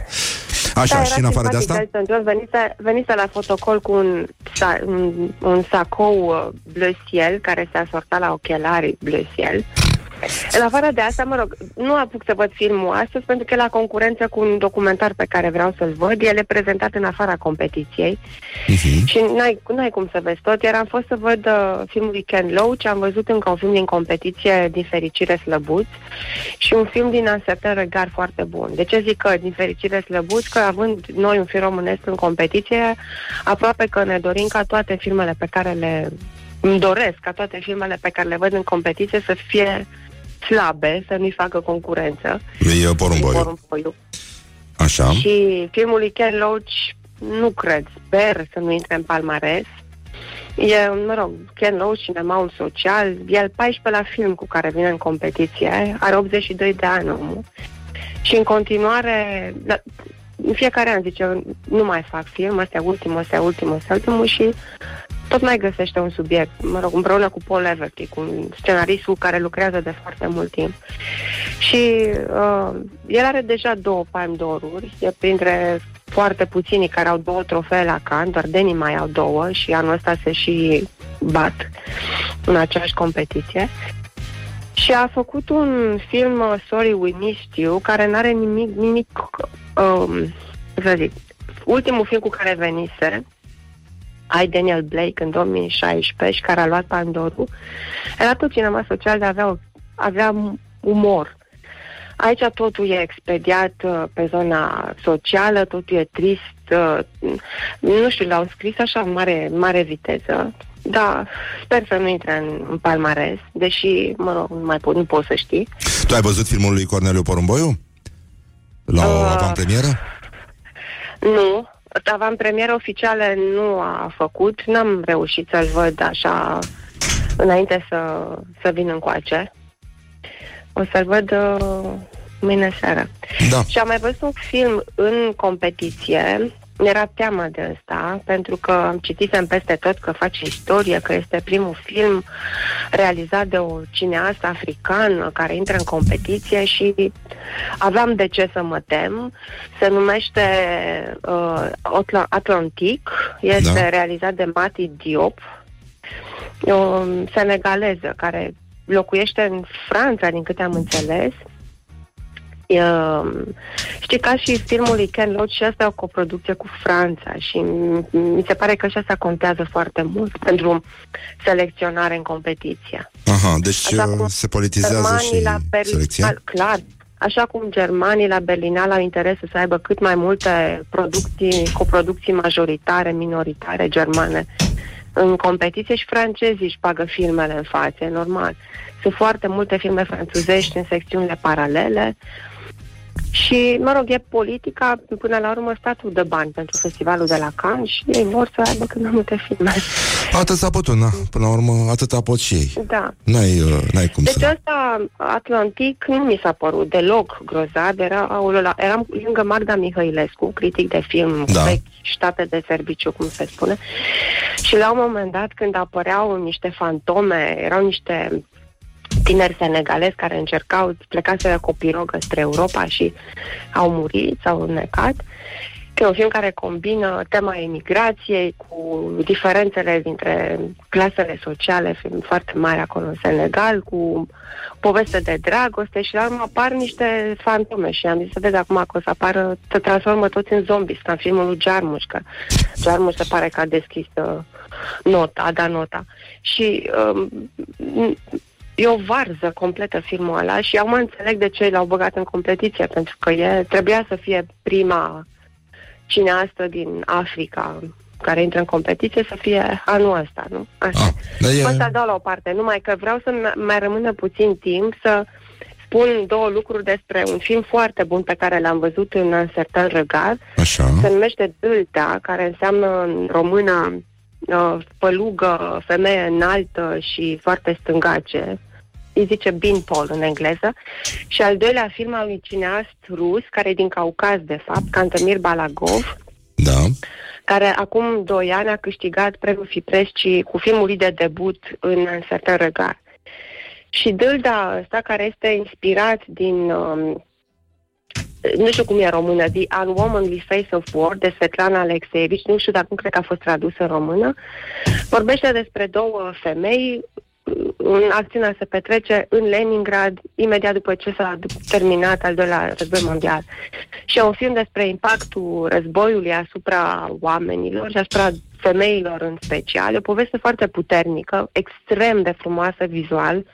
Așa, da, și în afară de asta? Elton John venise, venise la fotocol cu un, sa, un, un sacou uh, bleu ciel care se asorta la ochelarii bleu ciel. În afară de asta, mă rog, nu apuc să văd filmul astăzi pentru că e la concurență cu un documentar pe care vreau să-l văd. El e prezentat în afara competiției Mhm. și n-ai, n-ai cum să vezi tot. Iar am fost să văd uh, filmul lui Ken Loach, am văzut încă un film din competiție, Din fericire slăbuți, și un film din Anserten Regar foarte bun. De ce zic că Din fericire slăbuți? Că având noi un film românesc în competiție, aproape că ne dorim ca toate filmele pe care le îmi doresc ca toate filmele pe care le văd în competiție să fie slabe, să nu-i facă concurență. Lui uh, Porumboiu. Porumboiu. Așa. Și filmul lui Ken Loach, nu cred, sper să nu intre în palmares. E, mă rog, Ken Loach, cinemaul social, e al 14 la film cu care vine în competiție, are 82 de ani omul. Și în continuare, da, în fiecare an zice, nu mai fac film, ăsta e ultimul, ăsta e ultimul, ăsta e ultimul și tot mai găsește un subiect, mă rog, împreună cu Paul Everty, cu un scenarist cu care lucrează de foarte mult timp. Și uh, el are deja două Palme d'Oruri, e printre foarte puțini care au două trofee la Cannes, doar Deni mai au două și anul ăsta se și bat în aceeași competiție. Și a făcut un film, uh, Sorry We Missed You, care nu are nimic, nimic, um, să zic, ultimul film cu care venise, ai Daniel Blake în 2016 și care a luat Pandoru, era tot cinema social de avea, avea umor. Aici totul e expediat uh, pe zona socială, totul e trist, uh, nu știu, l-au scris așa în mare, mare viteză. Da, sper să nu intre în, în palmares, deși, mă rog, nu mai pot, nu pot să știi. Tu ai văzut filmul lui Corneliu Porumboiu? La o Uh, avantpremieră? Nu, avantpremieră oficială nu a făcut, n-am reușit să-l văd așa înainte să, să vin încoace. O să-l văd uh, mâine seară. Da. Și am mai văzut un film în competiție, mi-era teamă de ăsta, pentru că am citisem peste tot că face istorie, că este primul film realizat de o cineastă africană care intră în competiție și aveam de ce să mă tem. Se numește uh, Atla- Atlantic, este Da. realizat de Mati Diop, e o senegaleză care locuiește în Franța, din câte am înțeles. Uh, știi, ca și filmul lui Ken Loach, și asta e o coproducție cu Franța și m- mi se pare că și asta contează foarte mult pentru selecționare în competiție. Aha, deci Așa uh, cum se politizează Germanii și la Berlin, selecția? clar, așa cum germanii la Berlinal au interesul să aibă cât mai multe producții, coproducții majoritare, minoritare germane în competiție și francezii își bagă filmele în față, e normal. Sunt foarte multe filme franțuzești în secțiunile paralele și, mă rog, e politica, până la urmă, statul de bani pentru festivalul de la Cannes și ei vor să aibă cât mai multe filme. Atât s-a putut, na. Până la urmă, atâta pot și ei. Da. N-ai, uh, n-ai cum Deci să... ăsta, Atlantic, nu mi s-a părut deloc grozav. Era, aulă, eram lângă Magda Mihăilescu, critic de film, Da. da. vechi, state de serviciu, cum se spune. Și la un moment dat, când apăreau niște fantome, erau niște tineri senegalezi care încercau, plecaseră cu o pirogă spre Europa și au murit, s-au înnecat. Că e un film care combină tema emigrației cu diferențele dintre clasele sociale, film foarte mari acolo în Senegal, cu poveste de dragoste și la urmă apar niște fantome și am zis să vezi acum că o să apară, să transformă toți în zombi, ca în filmul lui Jarmusch, că Jarmusch se pare că a deschis uh, nota, a dat nota. Și um, e o varză completă filmul ăla și eu mă înțeleg de ce l-au băgat în competiție, pentru că e, trebuia să fie prima cineastă din Africa care intră în competiție să fie anul ăsta, nu? Așa. Ah, dar e... Asta dau la o parte, numai că vreau să m- mai rămână puțin timp să spun două lucruri despre un film foarte bun pe care l-am văzut în Certain Regard. Așa. Se numește Dâltea, care înseamnă în română uh, pălugă, femeie înaltă și foarte stângace. Îi zice Bin Paul în engleză. Și al doilea film al unui cineast rus, care e din Caucaz, de fapt, Cantemir Balagov, Da. care acum doi ani a câștigat premiul Fipresci cu filmul lui de debut în Certain Regard. Și Dâlda ăsta, care este inspirat din, um, nu știu cum e în română, The Unwomanly Face of War, de Svetlana Alexeevici, nu știu dacă nu cred că a fost tradus în română, vorbește despre două femei, în acțiunea se petrece în Leningrad, imediat după ce s-a terminat al doilea război mondial. Și e un film despre impactul războiului asupra oamenilor și asupra femeilor în special. E o poveste foarte puternică, extrem de frumoasă vizual.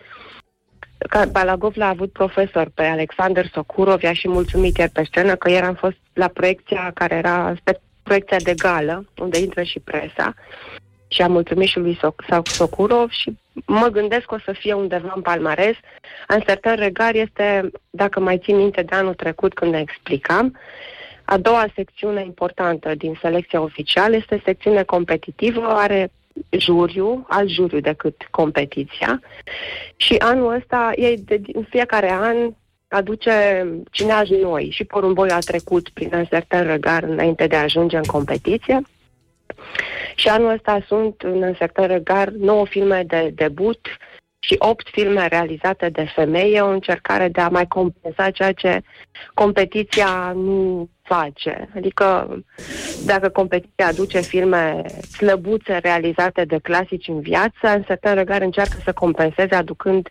Ca Balagov l-a avut profesor pe Alexander Sokurov, i-a și mulțumit ieri pe scenă că ieri am fost la proiecția care era spe- proiecția de gală, unde intră și presa și am mulțumit și lui Soc- Soc- Sokurov și mă gândesc că o să fie undeva în palmares. Amsterdam Regar este, dacă mai țin minte de anul trecut când ne explicam, a doua secțiune importantă din selecția oficială este secțiune competitivă, are juriu, alt juriu decât competiția. Și anul ăsta ei de, în fiecare an aduce cineași noi și Porumboi a trecut prin Amsterdam Regar înainte de a ajunge în competiție și anul ăsta sunt în sector regar 9 filme de debut și opt filme realizate de femei e o încercare de a mai compensa ceea ce competiția nu face. Adică dacă competiția aduce filme slăbuțe realizate de clasici în viață, în certain regard încearcă să compenseze aducând,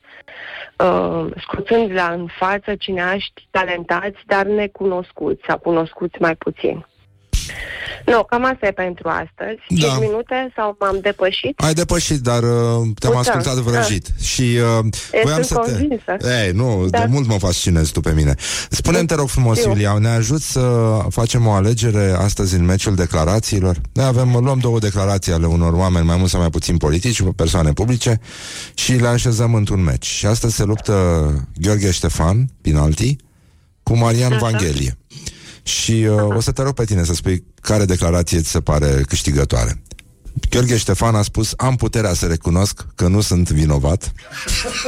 uh, scoțând la în față cineaști talentați, dar necunoscuți sau cunoscuți mai puțin. Nu, cam asta e pentru astăzi. Da. 5 minute sau m-am depășit? Ai depășit, dar uh, te-am Uita, ascultat vrăjit. Și uh, E, voiam sunt să te... convinsă. Ei, nu, Da. de mult mă fascinezi tu pe mine. Spune-mi, te rog frumos, Știu. Iulia, ne ajut să facem o alegere astăzi în meciul declarațiilor? Noi avem, luăm două declarații ale unor oameni, mai mult sau mai puțin politici, persoane publice, și le așezăm într-un meci. Și astăzi se luptă Gheorghe Ștefan, penalti, cu Marian Așa. Vanghelie. Și uh, o să te rog pe tine să spui care declarație ți se pare câștigătoare. Gheorghe Ștefan a spus Am puterea să recunosc că nu sunt vinovat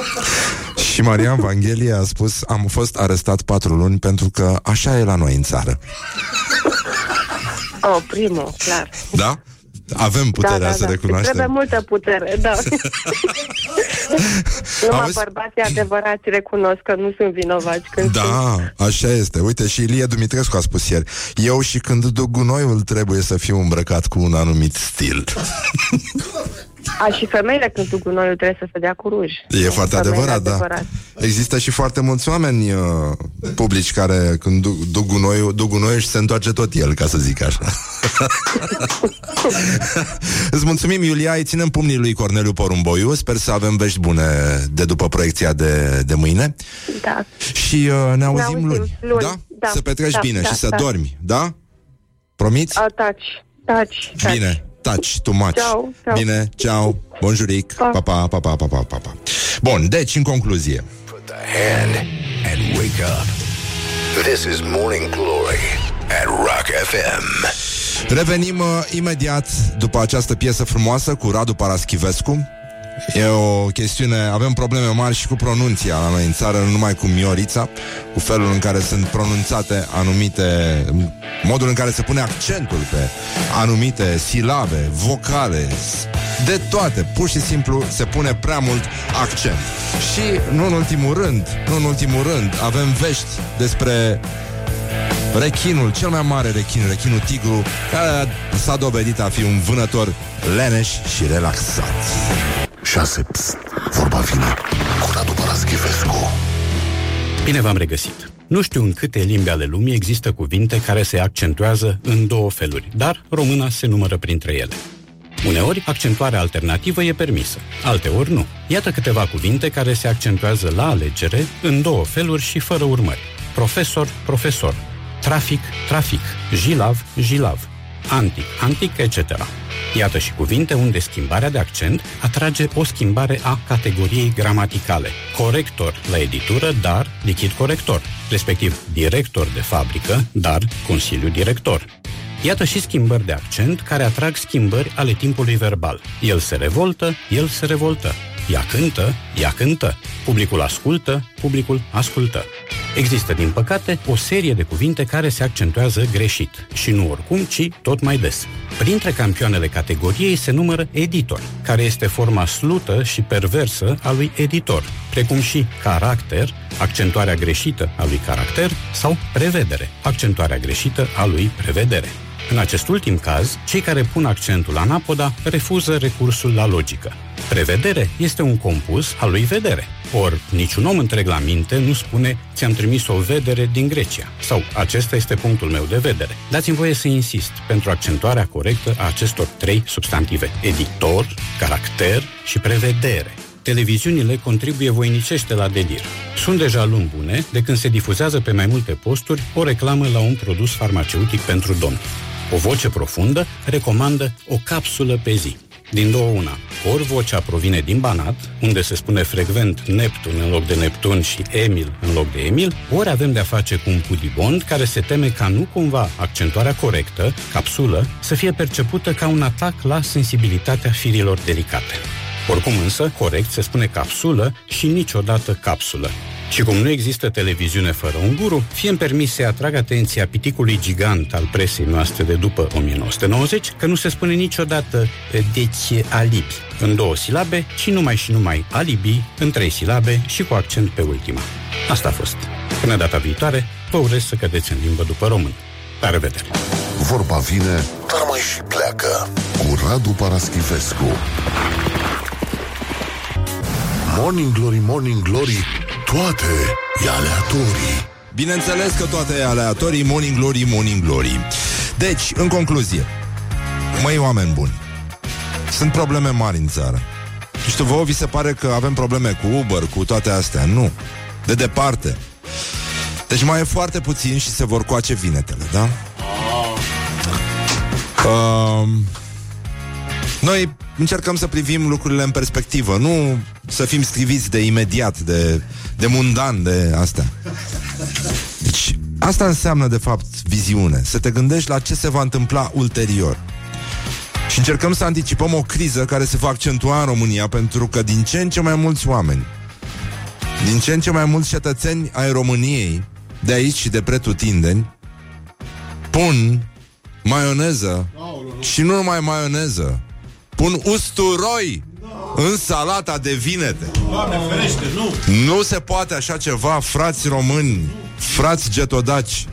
Și Marian Vanghelie a spus Am fost arestat patru luni pentru că așa e la noi în țară Oh, primul, clar. Da? Avem puterea da, da, să da. recunoaștem Trebuie multă putere, da. Numai Auzi? bărbații adevărați recunosc că nu sunt vinovați când sunt. Da, așa este. Uite, și Ilie Dumitrescu a spus ieri Eu și când duc gunoiul trebuie să fiu îmbrăcat cu un anumit stil A, și femeile când duc gunoiul trebuie să se dea cu ruj. E foarte Femeile adevărat, da. adevărat. Există și foarte mulți oameni uh, publici care când duc, duc, gunoiul, duc gunoiul și se întoarce tot el, ca să zic așa. Îți mulțumim, Iulia, îi ținem pumnii lui Corneliu Porumboiu. Sper să avem vești bune de după proiecția de, de mâine. Da. Și uh, ne auzim, auzim luni. luni. Da? Da, Să petreci da, bine da, și să da. dormi, da? Promiți? A, taci, taci, taci. Bine, taci, tu maci. Ceau, ceau. Bine, ceau, bonjuric, pa, Pa. pa, pa, pa, pa, pa, pa, pa. Bun, deci, în concluzie, Put the hand and wake up. This is Morning Glory at Rock FM. Revenim uh, imediat după această piesă frumoasă cu Radu Paraschivescu. E o chestiune, avem probleme mari și cu pronunția la noi în țară, nu numai cu Miorița, cu felul în care sunt pronunțate anumite, modul în care se pune accentul pe anumite silabe, vocale, de toate, pur și simplu se pune prea mult accent. Și, nu în ultimul rând, nu în ultimul rând, avem vești despre rechinul, cel mai mare rechin, rechinul tigru, care s-a dovedit a fi un vânător leneș și relaxat. 6. Pst, vorba vine cu Radu Paraschivescu. Bine v-am regăsit! Nu știu în câte limbi ale lumii există cuvinte care se accentuează în două feluri, dar româna se numără printre ele. Uneori, accentuarea alternativă e permisă, alteori nu. Iată câteva cuvinte care se accentuează la alegere în două feluri și fără urmări. Profesor, profesor. Trafic, trafic. Jilav, jilav. Antic, antic, etc. Iată și cuvinte unde schimbarea de accent atrage o schimbare a categoriei gramaticale. Corector la editură, dar lichid corector, respectiv director de fabrică, dar consiliu director. Iată și schimbări de accent care atrag schimbări ale timpului verbal. El se revoltă, el se revoltă. Ea cântă, ea cântă. Publicul ascultă, publicul ascultă. Există, din păcate, o serie de cuvinte care se accentuează greșit. Și nu oricum, ci tot mai des. Printre campioanele categoriei se numără editor, care este forma slută și perversă a lui editor, precum și caracter, accentuarea greșită a lui caracter, sau prevedere, accentuarea greșită a lui prevedere. În acest ultim caz, cei care pun accentul la anapoda refuză recursul la logică. Prevedere este un compus al lui vedere. Or, niciun om întreg la minte nu spune ți-am trimis o vedere din Grecia. Sau acesta este punctul meu de vedere. Dați-mi voie să insist pentru accentuarea corectă a acestor trei substantive. Editor, caracter și prevedere. Televiziunile contribuie voinicește la delir. Sunt deja luni bune de când se difuzează pe mai multe posturi o reclamă la un produs farmaceutic pentru domni. O voce profundă recomandă o capsulă pe zi. Din două una, ori vocea provine din Banat, unde se spune frecvent Neptun în loc de Neptun și Emil în loc de Emil, ori avem de-a face cu un pudibond care se teme ca nu cumva accentuarea corectă, capsulă, să fie percepută ca un atac la sensibilitatea firilor delicate. Oricum însă, corect se spune capsulă și niciodată capsulă. Și cum nu există televiziune fără un guru, fie îmi permis să atrag atenția piticului gigant al presei noastre de după 1990, că nu se spune niciodată deci alibi în două silabe, ci numai și numai alibi în trei silabe și cu accent pe ultima. Asta a fost. Până data viitoare, vă urez să cădeți în limbă după român. La revedere! Vorba vine, dar mai și pleacă. Cu Radu Paraschivescu. Morning Glory, Morning Glory, toate e aleatorii. Bineînțeles că toate e aleatorii, morning glory, morning glory. Deci, în concluzie, măi oameni buni, sunt probleme mari în țară. Nu știu, vouă vi se pare că avem probleme cu Uber, cu toate astea? Nu. De departe. Deci mai e foarte puțin și se vor coace vinetele, da? Uh, noi încercăm să privim lucrurile în perspectivă, nu să fim striviți de imediat, de, de mundan, de astea. Deci, asta înseamnă, de fapt, viziune. Să te gândești la ce se va întâmpla ulterior. Și încercăm să anticipăm o criză care se va accentua în România, pentru că din ce în ce mai mulți oameni, din ce în ce mai mulți cetățeni ai României, de aici și de pretutindeni, pun maioneză și nu numai maioneză, pun usturoi în salata de vinete. nu! Nu se poate așa ceva, frați români, frați getodaci.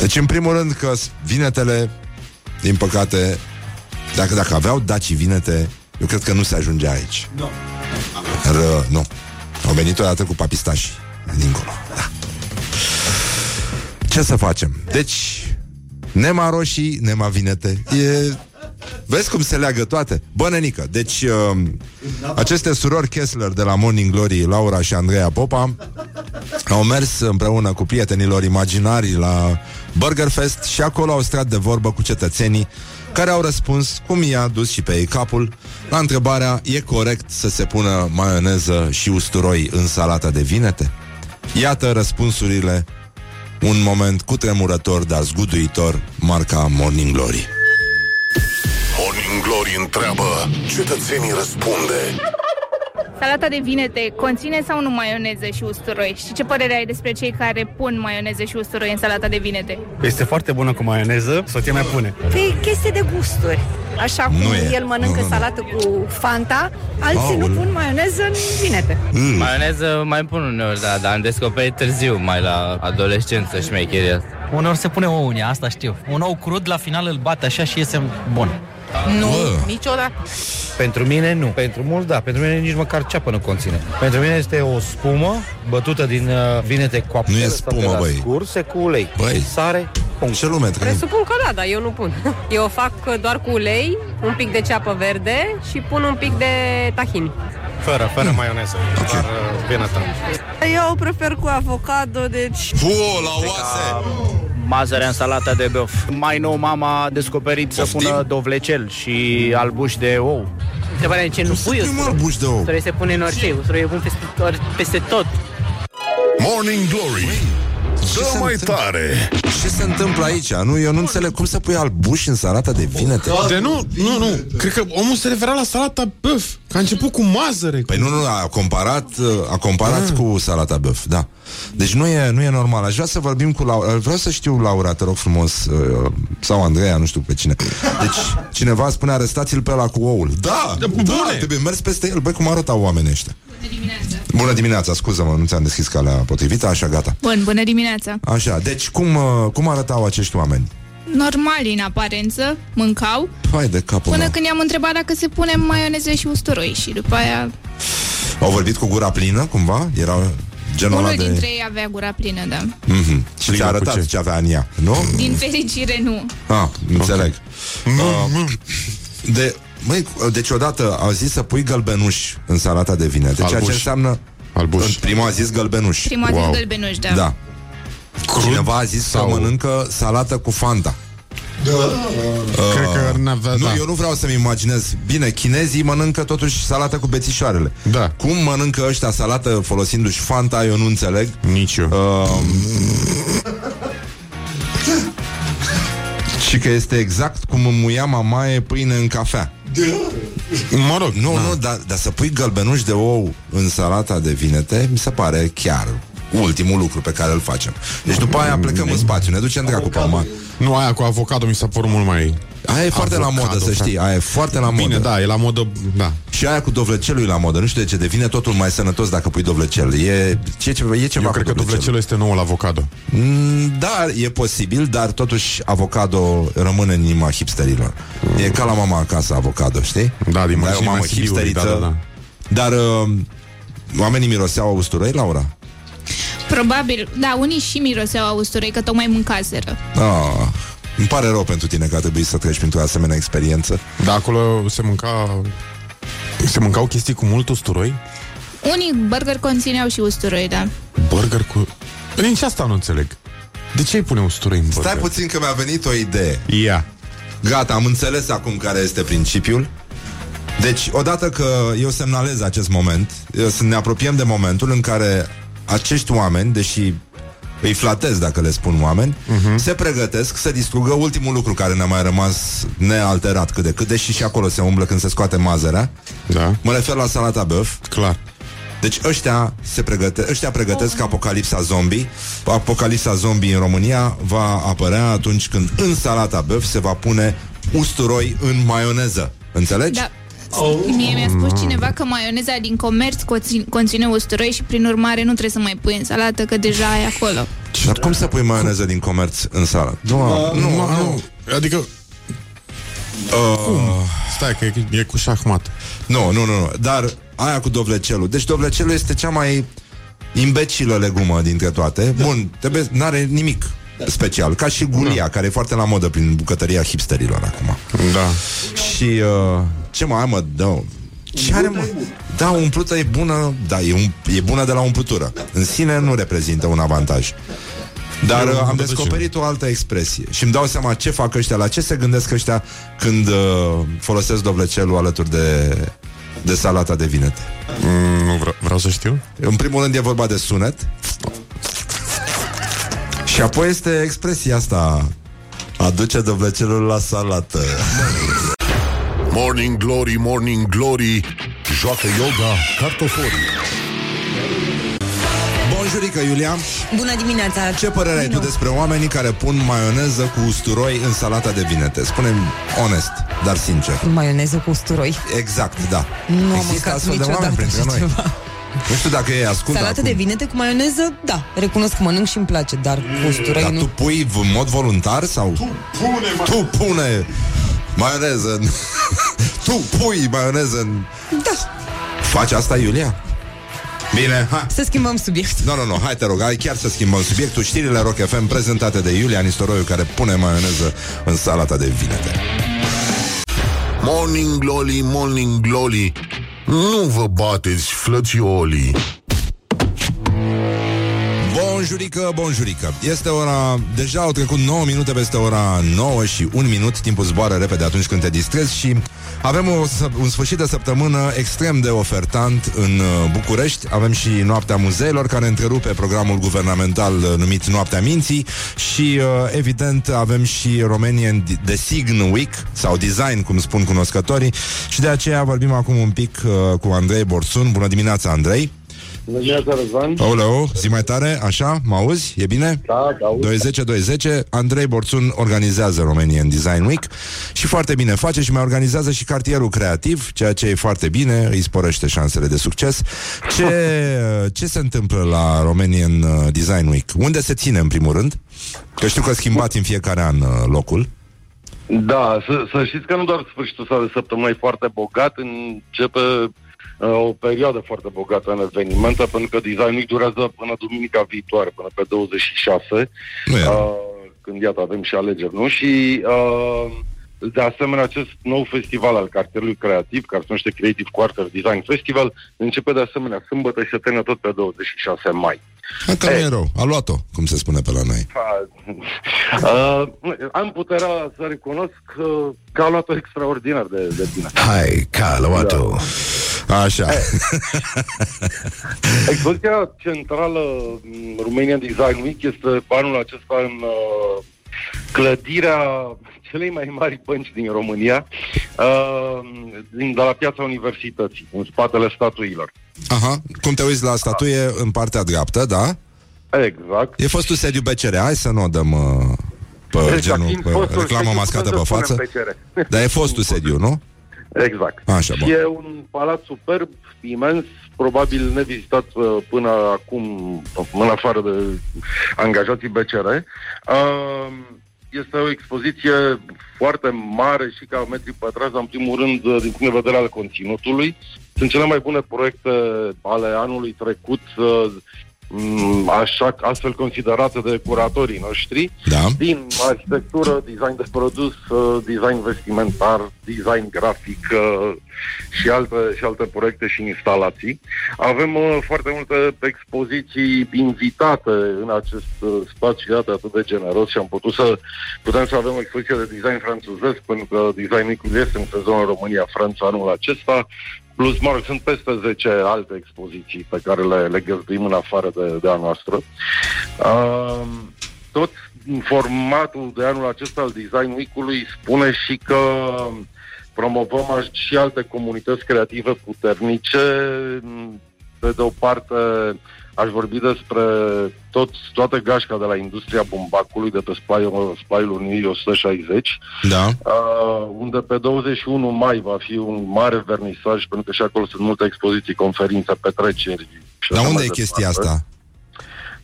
Deci, în primul rând că s- vinetele, din păcate, dacă, dacă aveau daci vinete, eu cred că nu se ajunge aici. Nu. Ră, nu. Au venit odată cu papistași dincolo. Da. Ce să facem? Deci, nema roșii, nema vinete. E... Vezi cum se leagă toate? Bă, nenică, deci uh, aceste surori Kessler de la Morning Glory, Laura și Andreea Popa, au mers împreună cu prietenilor imaginari la Burger Fest și acolo au strat de vorbă cu cetățenii care au răspuns, cum i-a dus și pe ei capul, la întrebarea, e corect să se pună maioneză și usturoi în salata de vinete? Iată răspunsurile, un moment cutremurător, dar zguduitor, marca Morning Glory. Morning Glory întreabă, cetățenii răspunde. Salata de vinete conține sau nu maioneză și usturoi? Și ce părere ai despre cei care pun maioneză și usturoi în salata de vinete? Este foarte bună cu maioneză, soția mea pune. Păi e chestie de gusturi. Așa cum Nu e. el mănâncă Nu, nu, nu. salată cu Fanta, alții nu Aoleu. pun maioneză în vinete. Mm. Maioneză mai pun uneori, da, dar am descoperit târziu, mai la adolescență și șmecheria asta. Uneori se pune ou în ea, asta știu. Un ou crud, la final îl bate așa și iese bun. Nu, Bă. niciodată. Pentru mine nu. Pentru mulți da. Pentru mine nici măcar ceapă nu conține. Pentru mine este o spumă bătută din uh, vinete coapte. Nu e lăsate spumă, la băi. Scurse cu ulei. Băi. Sare, punct. Ce lume trăim? Presupun că da, dar eu nu pun. Eu o fac doar cu ulei, un pic de ceapă verde și pun un pic de tahini. Fără, fără maioneză, doar uh, vinătă. Eu prefer cu avocado, deci... Fu, la oase! Mazărea în salata de băf. Mai nou mama a descoperit să Poftim? pună dovlecel și albuș de ou. Întrebarea e ce nu pui Pui mă buși de ou. Usturoii se pune în orice, usturoii pun peste, ori- peste tot. Morning Glory, Ce dă se mai întâmplă? tare. Ce se întâmplă aici? Nu, eu nu înțeleg cum să pui albuș în salata de vinete. De nu, nu, nu. Cred că omul se referea la salata băf. Că a început cu mazăre. Păi nu, nu, a comparat, a comparat Ah. cu salata băf, da. Deci nu e, nu e normal. Aș vrea să vorbim cu Laura. Vreau să știu, Laura, te rog frumos, uh, sau Andreea, nu știu pe cine. Deci, cineva spune, arestați-l pe ăla cu oul. Da, da, bune. trebuie mers peste el. Băi, cum arătau oamenii ăștia? Bună dimineața, scuză-mă, nu ți-am deschis calea potrivită, așa, gata. Bun, bună dimineața! Așa, deci cum, uh, cum arătau acești oameni? Normali în aparență, mâncau, Hai de capul până meu. când i-am întrebat dacă se pune maioneză și usturoi și după aia Au vorbit cu gura plină, cumva? Era genul ăla unul de... dintre ei avea gura plină, da. Mhm. Și ți-a arătat ce? ce avea în ea, nu? Din fericire nu. Ah, înțeleg. Uh, de, măi, deci odată au zis să pui gălbenuș în salata de vinete, ceea ce Albuș. înseamnă... Albuș. Prima a zis gălbenuș. Prima wow. zis gălbenuș, da. Da. Cineva a zis sau... să mănâncă salată cu Fanta. Cred că n-avea, Nu, da. eu nu vreau să-mi imaginez. Bine, chinezii mănâncă totuși salată cu bețișoarele. Da. Cum mănâncă ăștia salată folosindu-și Fanta, eu nu înțeleg. Nici eu. Uh, și că este exact cum îmi muia mamaie pâine în cafea. Mă rog, nu, nu, dar, dar să pui gălbenuși de ou în salata de vinete, mi se pare chiar ultimul lucru pe care îl facem. Deci după aia plecăm în spațiu, ne ducem dracu pe mare. Nu, aia cu avocado mi s-a părut mult mai... Aia e foarte la modă, să știi, aia e foarte la modă. Bine, da, e la modă, da. Și aia cu dovlecelul e la modă. Nu știu de ce, devine totul mai sănătos dacă pui dovlecel. E, ce, ce, e ceva Eu cred că dovlecelul este noul avocado. Mm, Da, e posibil, dar totuși avocado rămâne în inima hipsterilor. E ca la mama acasă avocado, știi? Da, din Dar e o mașinile mamă Sibiului, hipsteriță. da, da, da. Dar uh, oamenii miroseau usturoi, Laura? Probabil, da, unii și miroseau a usturoi, că tocmai mâncaseră. Ah, îmi pare rău pentru tine că a trebuit să treci printr-o asemenea experiență. Da, acolo se mânca... Se mâncau chestii cu mult usturoi? Unii burger conțineau și usturoi, da. Burger cu... Nici asta nu înțeleg. De ce îi pune usturoi în burger? Stai puțin că mi-a venit o idee. Ia. Gata, am înțeles acum care este principiul. Deci, odată că eu semnalez acest moment, eu să ne apropiem de momentul în care acești oameni, deși îi flatez dacă le spun oameni, uh-huh. se pregătesc să distrugă ultimul lucru care ne-a mai rămas nealterat cât de cât, deși și acolo se umblă când se scoate mazărea. Da. Mă refer la salata băf. Clar. Deci ăștia, se pregăte- ăștia pregătesc apocalipsa zombie. Apocalipsa zombie în România va apărea atunci când în salata băf se va pune usturoi în maioneză. Înțelegi? Da. Mie mi-a spus cineva că maioneza din comerț conține, conține usturoi și prin urmare nu trebuie să mai pui în salată, că deja ai acolo. Dar cum să pui maioneză din comerț în salată? Nu, nu, nu. Adică... Uh, Stai că e, e cu șahmat. Nu, nu, nu, nu. Dar aia cu dovlecelul. Deci dovlecelul este cea mai imbecilă legumă dintre toate. Bun, trebuie, n-are nimic special. Ca și gulia, care e foarte la modă prin bucătăria hipsterilor acum. Da. Și uh, ce mai am, mă, da, ce are, mă? Da, umplută e bună, da, e, um, e bună de la umplutură. În sine nu reprezintă un avantaj. Dar Eu uh, am am văzut descoperit o altă expresie și îmi dau seama ce fac ăștia, la ce se gândesc ăștia când uh, folosesc dovlecelul alături de, de salata de vinete. Mm, nu vreau, vreau să știu. În primul rând e vorba de sunet și apoi este expresia asta aduce dovlecelul la salată. Morning Glory, Morning Glory Joacă yoga cartoforii Bonjurică, Iulia! Bună dimineața! Ce părere ai tu Nu. despre oamenii care pun maioneză cu usturoi în salata de vinete? spune onest, dar sincer. Maioneză cu usturoi. Exact, da. Nu am Există mâncat astfel de niciodată oameni printre așa noi. ceva. Nu știu dacă ei ascultă Salată acum. de vinete cu maioneză, da, recunosc că mănânc și îmi place, dar cu usturoi Dar nu. tu pui în mod voluntar sau... Tu pune, tu pune maioneză în... tu pui maioneză în... Da. Faci asta, Iulia? Bine, hai. Să schimbăm subiect. Nu, nu, nu, hai te rog, hai chiar să schimbăm subiectul Știrile Rock FM prezentate de Iulia Nistoroiu Care pune maioneză în salata de vinete Morning Glory, Morning Glory Nu vă bateți, flățiolii Bonjurică, bonjurică. Este ora, deja au trecut 9 minute peste ora 9 și 1 minut. Timpul zboară repede atunci când te distrezi Și avem o, săp- un sfârșit de săptămână extrem de ofertant în uh, București. Avem și Noaptea Muzeilor Care întrerupe programul guvernamental uh, numit Noaptea Minții Și uh, evident avem și Romanian Design Week Sau Design, cum spun cunoscătorii. Și de aceea vorbim acum un pic uh, cu Andrei Borsun. Bună dimineața, Andrei Bună dimineața, Răzvan. Aoleu, zi mai tare, așa, mă auzi? E bine? Da, da, aud. 20 20 Andrei Borțun organizează Romanian Design Week și foarte bine face și mai organizează și cartierul creativ, ceea ce e foarte bine, îi sporește șansele de succes. Ce, ce se întâmplă la Romanian uh, Design Week? Unde se ține în primul rând? Că știu că schimbați în fiecare an uh, locul. Da, să, să știți că nu doar sfârșitul ăsta de săptămână e foarte bogat, începe uh, o perioadă foarte bogată în evenimente, pentru că Design Week durează până duminica viitoare, până pe 26, Nu e. uh, când iată avem și alegeri, nu? Și uh, de asemenea acest nou festival al cartierului creativ, care se numește Creative Quarter Design Festival, începe de asemenea sâmbătă și se termină tot pe 26 mai. Hai că nu e rău, a luat-o, cum se spune pe la noi. Uh, am puterea să recunosc că, că a luat-o extraordinar de, de bine. Hai, ca a luat-o. Așa. Expoziția centrală m, Romanian Design Week este anul acesta în uh, clădirea celei mai mari bănci din România, uh, din, de la piața universității, în spatele statuilor. Aha, cum te uiți la statuie în partea dreaptă, da? Exact. E fostul sediu BCR, hai să nu o dăm uh, pe Exact, genul, fiind pe fostul reclamă sediu, mascată putem pe să față. spunem BCR. Dar e fostul sediu, nu? Exact. Așa, bun. E un palat superb, imens, probabil nevizitat uh, până acum, în afară de angajații BCR. Uh, Este o expoziție foarte mare și ca metri pătrați, dar în primul rând, uh, din punct de vedere al conținutului. Sunt cele mai bune proiecte ale anului trecut, uh, m, așa, astfel considerate de curatorii noștri, da. din arhitectură, design de produs, uh, design vestimentar, design grafic uh, și alte, și alte proiecte și instalații. Avem uh, foarte multe expoziții invitate în acest uh, spațiu, iată, atât de generos și am putut să putem să avem o expoziție de design franțuzesc, pentru că designicul este în sezonul România-Franța anul acesta, Plus, mă rog, sunt peste 10 alte expoziții pe care le, le găzduim în afară de, de a noastră. Uh, tot formatul de anul acesta al Design Week-ului spune și că promovăm aș- și alte comunități creative puternice. Pe de o parte, aș vorbi despre tot, toată gașca de la industria bumbacului de pe splaiul, splaiul Unirii 160, Da. uh, unde pe 21 mai va fi un mare vernisaj, pentru că și acolo sunt multe expoziții, conferințe, petreceri. și Dar așa unde mai e chestia departe. asta?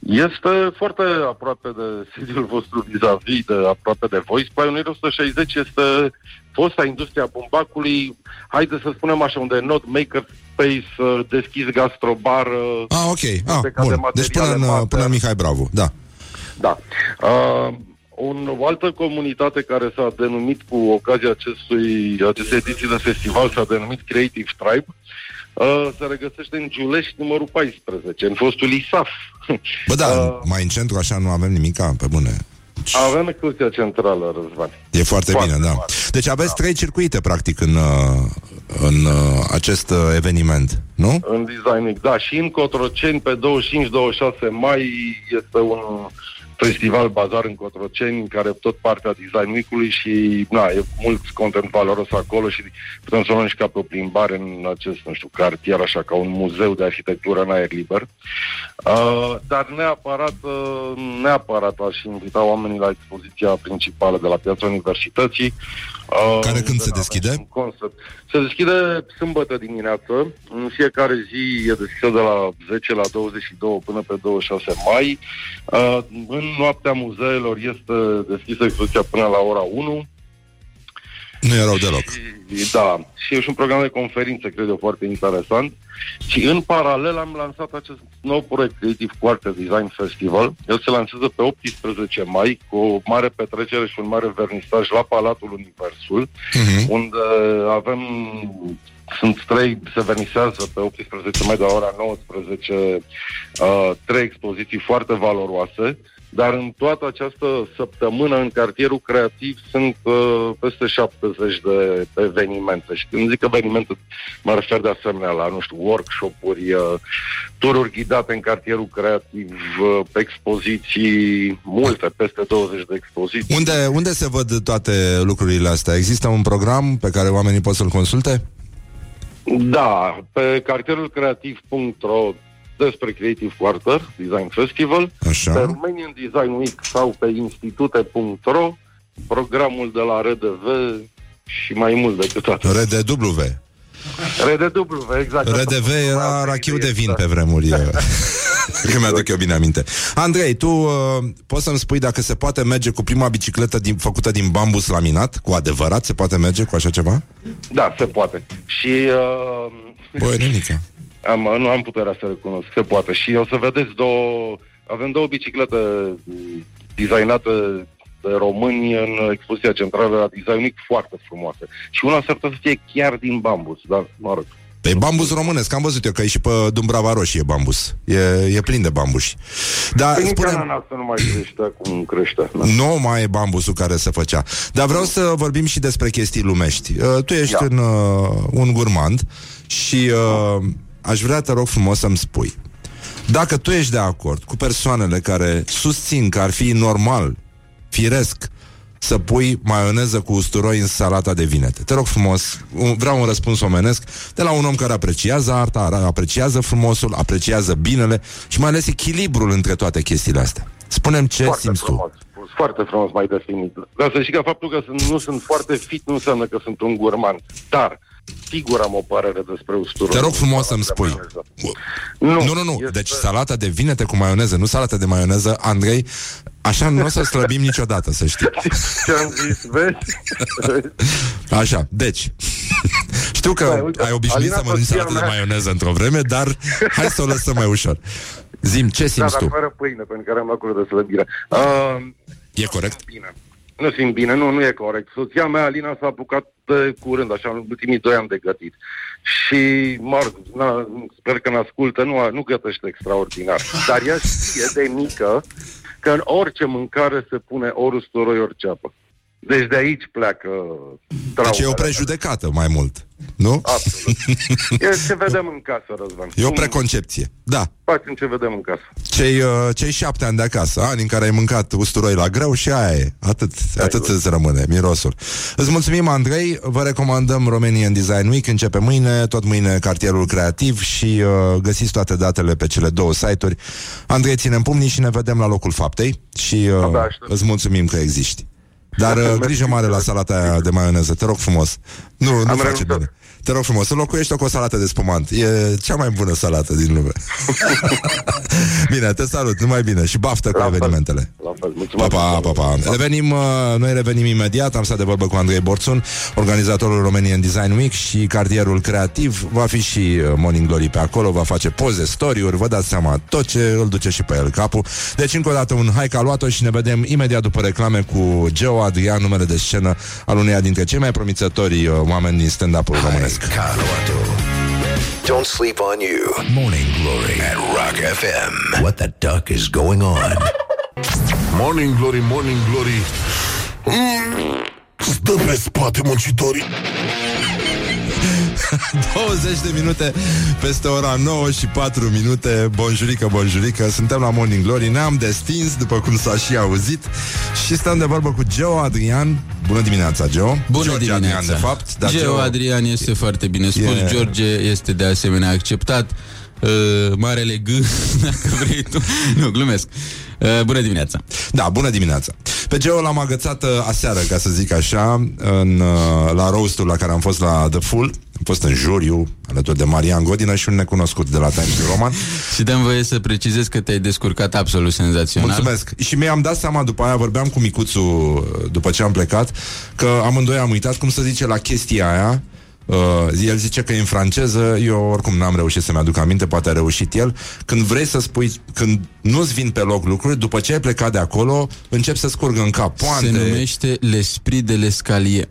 Este foarte aproape de sediul vostru vis-a-vis, de aproape de voi. Pioneer 160 este fosta industria bumbacului, haideți să spunem așa, unde not maker space, uh, deschis gastrobar, uh, Ah, ok. Ah, Judeca de bun. Deci până materiale în, mate. până în Mihai Bravo, da. Da. Uh, un, o altă comunitate care s-a denumit cu ocazia acestui, acestei ediții de festival s-a denumit Creative Tribe. Uh, se regăsește în Giulești numărul 14, în fostul ISAF. Bă, da, Uh, mai în centru așa nu avem nimica, pe bune. Avem expoziția centrală, Răzvan. E foarte, Foarte bine, da. mare. Deci aveți trei circuite, practic, în, uh, în uh, acest uh, eveniment, nu? În design, Week, da. Și în Cotroceni, pe 25-26 mai, este un festival bazar în Cotroceni, în care tot partea Design Week-ului și, na, e mult content valoros acolo și putem să o luăm și ca pe o plimbare în acest, nu știu, cartier, așa, ca un muzeu de arhitectură în aer liber. Uh, dar neapărat, uh, neapărat aș invita oamenii la expoziția principală de la Piața Universității. Uh, Care când unde se avem deschide? un concept. Se deschide sâmbătă dimineață. În fiecare zi e deschisă de la 10 la 22 până pe 26 mai. Uh, în noaptea muzeelor este deschisă expoziția până la ora 1. Nu e rău deloc. Și, Da, și e și un program de conferințe, cred eu, foarte interesant. Și în paralel am lansat acest nou proiect Creative Quarter Design Festival. El se lansează pe 18 mai cu o mare petrecere și un mare vernisaj la Palatul Universul, Mhm. unde avem sunt trei, se vernisează pe 18 mai de la ora 19 uh, trei expoziții foarte valoroase, dar în toată această săptămână în cartierul creativ sunt uh, peste 70 de evenimente. Și când zic evenimente, mă refer de asemenea la, nu știu, workshop-uri, uh, tururi ghidate în cartierul creativ, uh, expoziții, multe, peste 20 de expoziții. Unde, unde se văd toate lucrurile astea? Există un program pe care oamenii pot să-l consulte? Da, pe cartierulcreativ.ro despre Creative Quarter, Design Festival, Așa. pe Romanian Design Week sau pe institute.ro, programul de la RDV și mai mult decât atât. RDW. RDW, exact. RDV era rachiu de vin pe vremuri. Că mi-aduc eu bine aminte. Andrei, tu uh, poți să-mi spui dacă se poate merge cu prima bicicletă din, făcută din bambus laminat? Cu adevărat se poate merge cu așa ceva? Da, se poate. Și uh, Băi, nenică. Am, nu am puterea să recunosc, se poate. Și o să vedeți două, avem două biciclete mm, designate de români în expoziția centrală la Design Week foarte frumoase. Și una s-ar putea să fie chiar din bambus, dar mă rog. Pe bambus românesc, am văzut eu că e și pe Dumbrava Roșie bambus. E, e plin de bambuși. Dar Păi nici spune ananasul nu mai crește cum crește. Da. nu mai e bambusul care se făcea. Dar vreau să vorbim și despre chestii lumești. Uh, tu ești Da. un, uh, un gurmand și uh, aș vrea, te rog frumos, să-mi spui. Dacă tu ești de acord cu persoanele care susțin că ar fi normal, firesc, să pui maioneză cu usturoi în salata de vinete? Te rog frumos, un- vreau un răspuns omenesc de la un om care apreciază arta, apreciază frumosul, apreciază binele și mai ales echilibrul între toate chestiile astea. Spunem ce Foarte simți frumos. Foarte frumos mai definit. Dar să știi că faptul că sunt, nu sunt foarte fit nu înseamnă că sunt un gurman. Dar, sigur am o părere despre usturoi. tu. Te rog frumos să-mi spui. Nu, nu, nu, nu. Deci salata de vinete cu maioneză, nu salata de maioneză, Andrei, așa nu o să slăbim niciodată, să știi. Ce am zis, vezi? Așa, deci Știu că Hai, uite, ai obișnuit Alina, să mănânci soția salată de mea- maioneză într-o vreme Dar hai să o lăsăm mai ușor Zim, ce Da, simți dar tu? fără pâine, pentru care am acolo de slăbire. Uh, E corect? Bine. Nu simt bine, nu, nu e corect. Soția mea, Alina, s-a apucat de curând, așa, în ultimii doi ani de gătit. Și, mă rog, na, sper că ne ascultă, nu, nu gătește extraordinar. Dar ea știe de mică că în orice mâncare se pune ori usturoi, ori ceapă. Deci de aici pleacă trauma. Deci e o prejudecată mai mult Nu? Absolut. E ce vedem în casă, Răzvan. E o Cum preconcepție Da, Facem ce vedem în casă. cei, uh, cei șapte ani de acasă Ani în care ai mâncat usturoi la greu Și aia e, atât, atât îți rămâne Mirosul Îți mulțumim, Andrei Vă recomandăm Romanian Design Week Începe mâine, tot mâine cartierul creativ Și uh, găsiți toate datele pe cele două site-uri Andrei, ținem pumnii și ne vedem la locul faptei Și uh, îți mulțumim că existi Dar uh, grijă mare la salata aia de maioneză Te rog frumos Nu, nu Am face renunțat. bine te rog frumos, înlocuiește-o cu o salată de spumant. E cea mai bună salată din lume. Bine, te salut, numai bine. Și baftă cu evenimentele. La fel, Pa, mulțumesc. pa, pa, pa. Revenim, uh, noi revenim imediat. Am stat de vorbă cu Andrei Borțun Organizatorul Romanian Design Week Și cartierul creativ. Va fi și uh, Morning Glory pe acolo Va face poze, story-uri Vă dați seama tot ce îl duce și pe el capul. Deci încă o dată un hai că a luat-o Și ne vedem imediat după reclame cu Geo Adrian Numele de scenă al uneia dintre cei mai promițători uh, Oameni din stand-up-ul românesc Don't sleep on you. Morning Glory at Rock FM. What the duck is going on? Morning Glory, Morning Glory mm, Stă pe spate muncitorii 20 de minute peste ora 9 și 4 minute Bonjurică, bonjurică Suntem la Morning Glory Ne-am destins, după cum s-a și auzit Și stăm de vorbă cu Geo Adrian Bună dimineața, Geo Bună George dimineața. Adrian, de fapt dar Geo Adrian este foarte bine spus, E- George este de asemenea acceptat. Uh, marele G, dacă vrei tu. Nu, glumesc. Uh, bună dimineața. Da, bună dimineața Pe Geo l-am agățat uh, aseară, ca să zic așa în, uh, La roastul la care am fost la The Full Am fost în juriu Alături de Marian Godină și un necunoscut de la Times New Roman Și dăm voie să precizez că te-ai descurcat absolut senzațional. Mulțumesc. Și mi-am dat seama după aia, vorbeam cu micuțul uh, după ce am plecat, că amândoi am uitat cum să zice la chestia aia. Uh, el zice că e în franceză, eu oricum n-am reușit să-mi aduc aminte, poate a reușit el. Când vrei să spui, când nu-ți vin pe loc lucruri, după ce ai plecat de acolo, încep să scurgă în cap poante. Se numește L'Esprit de l'Escalier.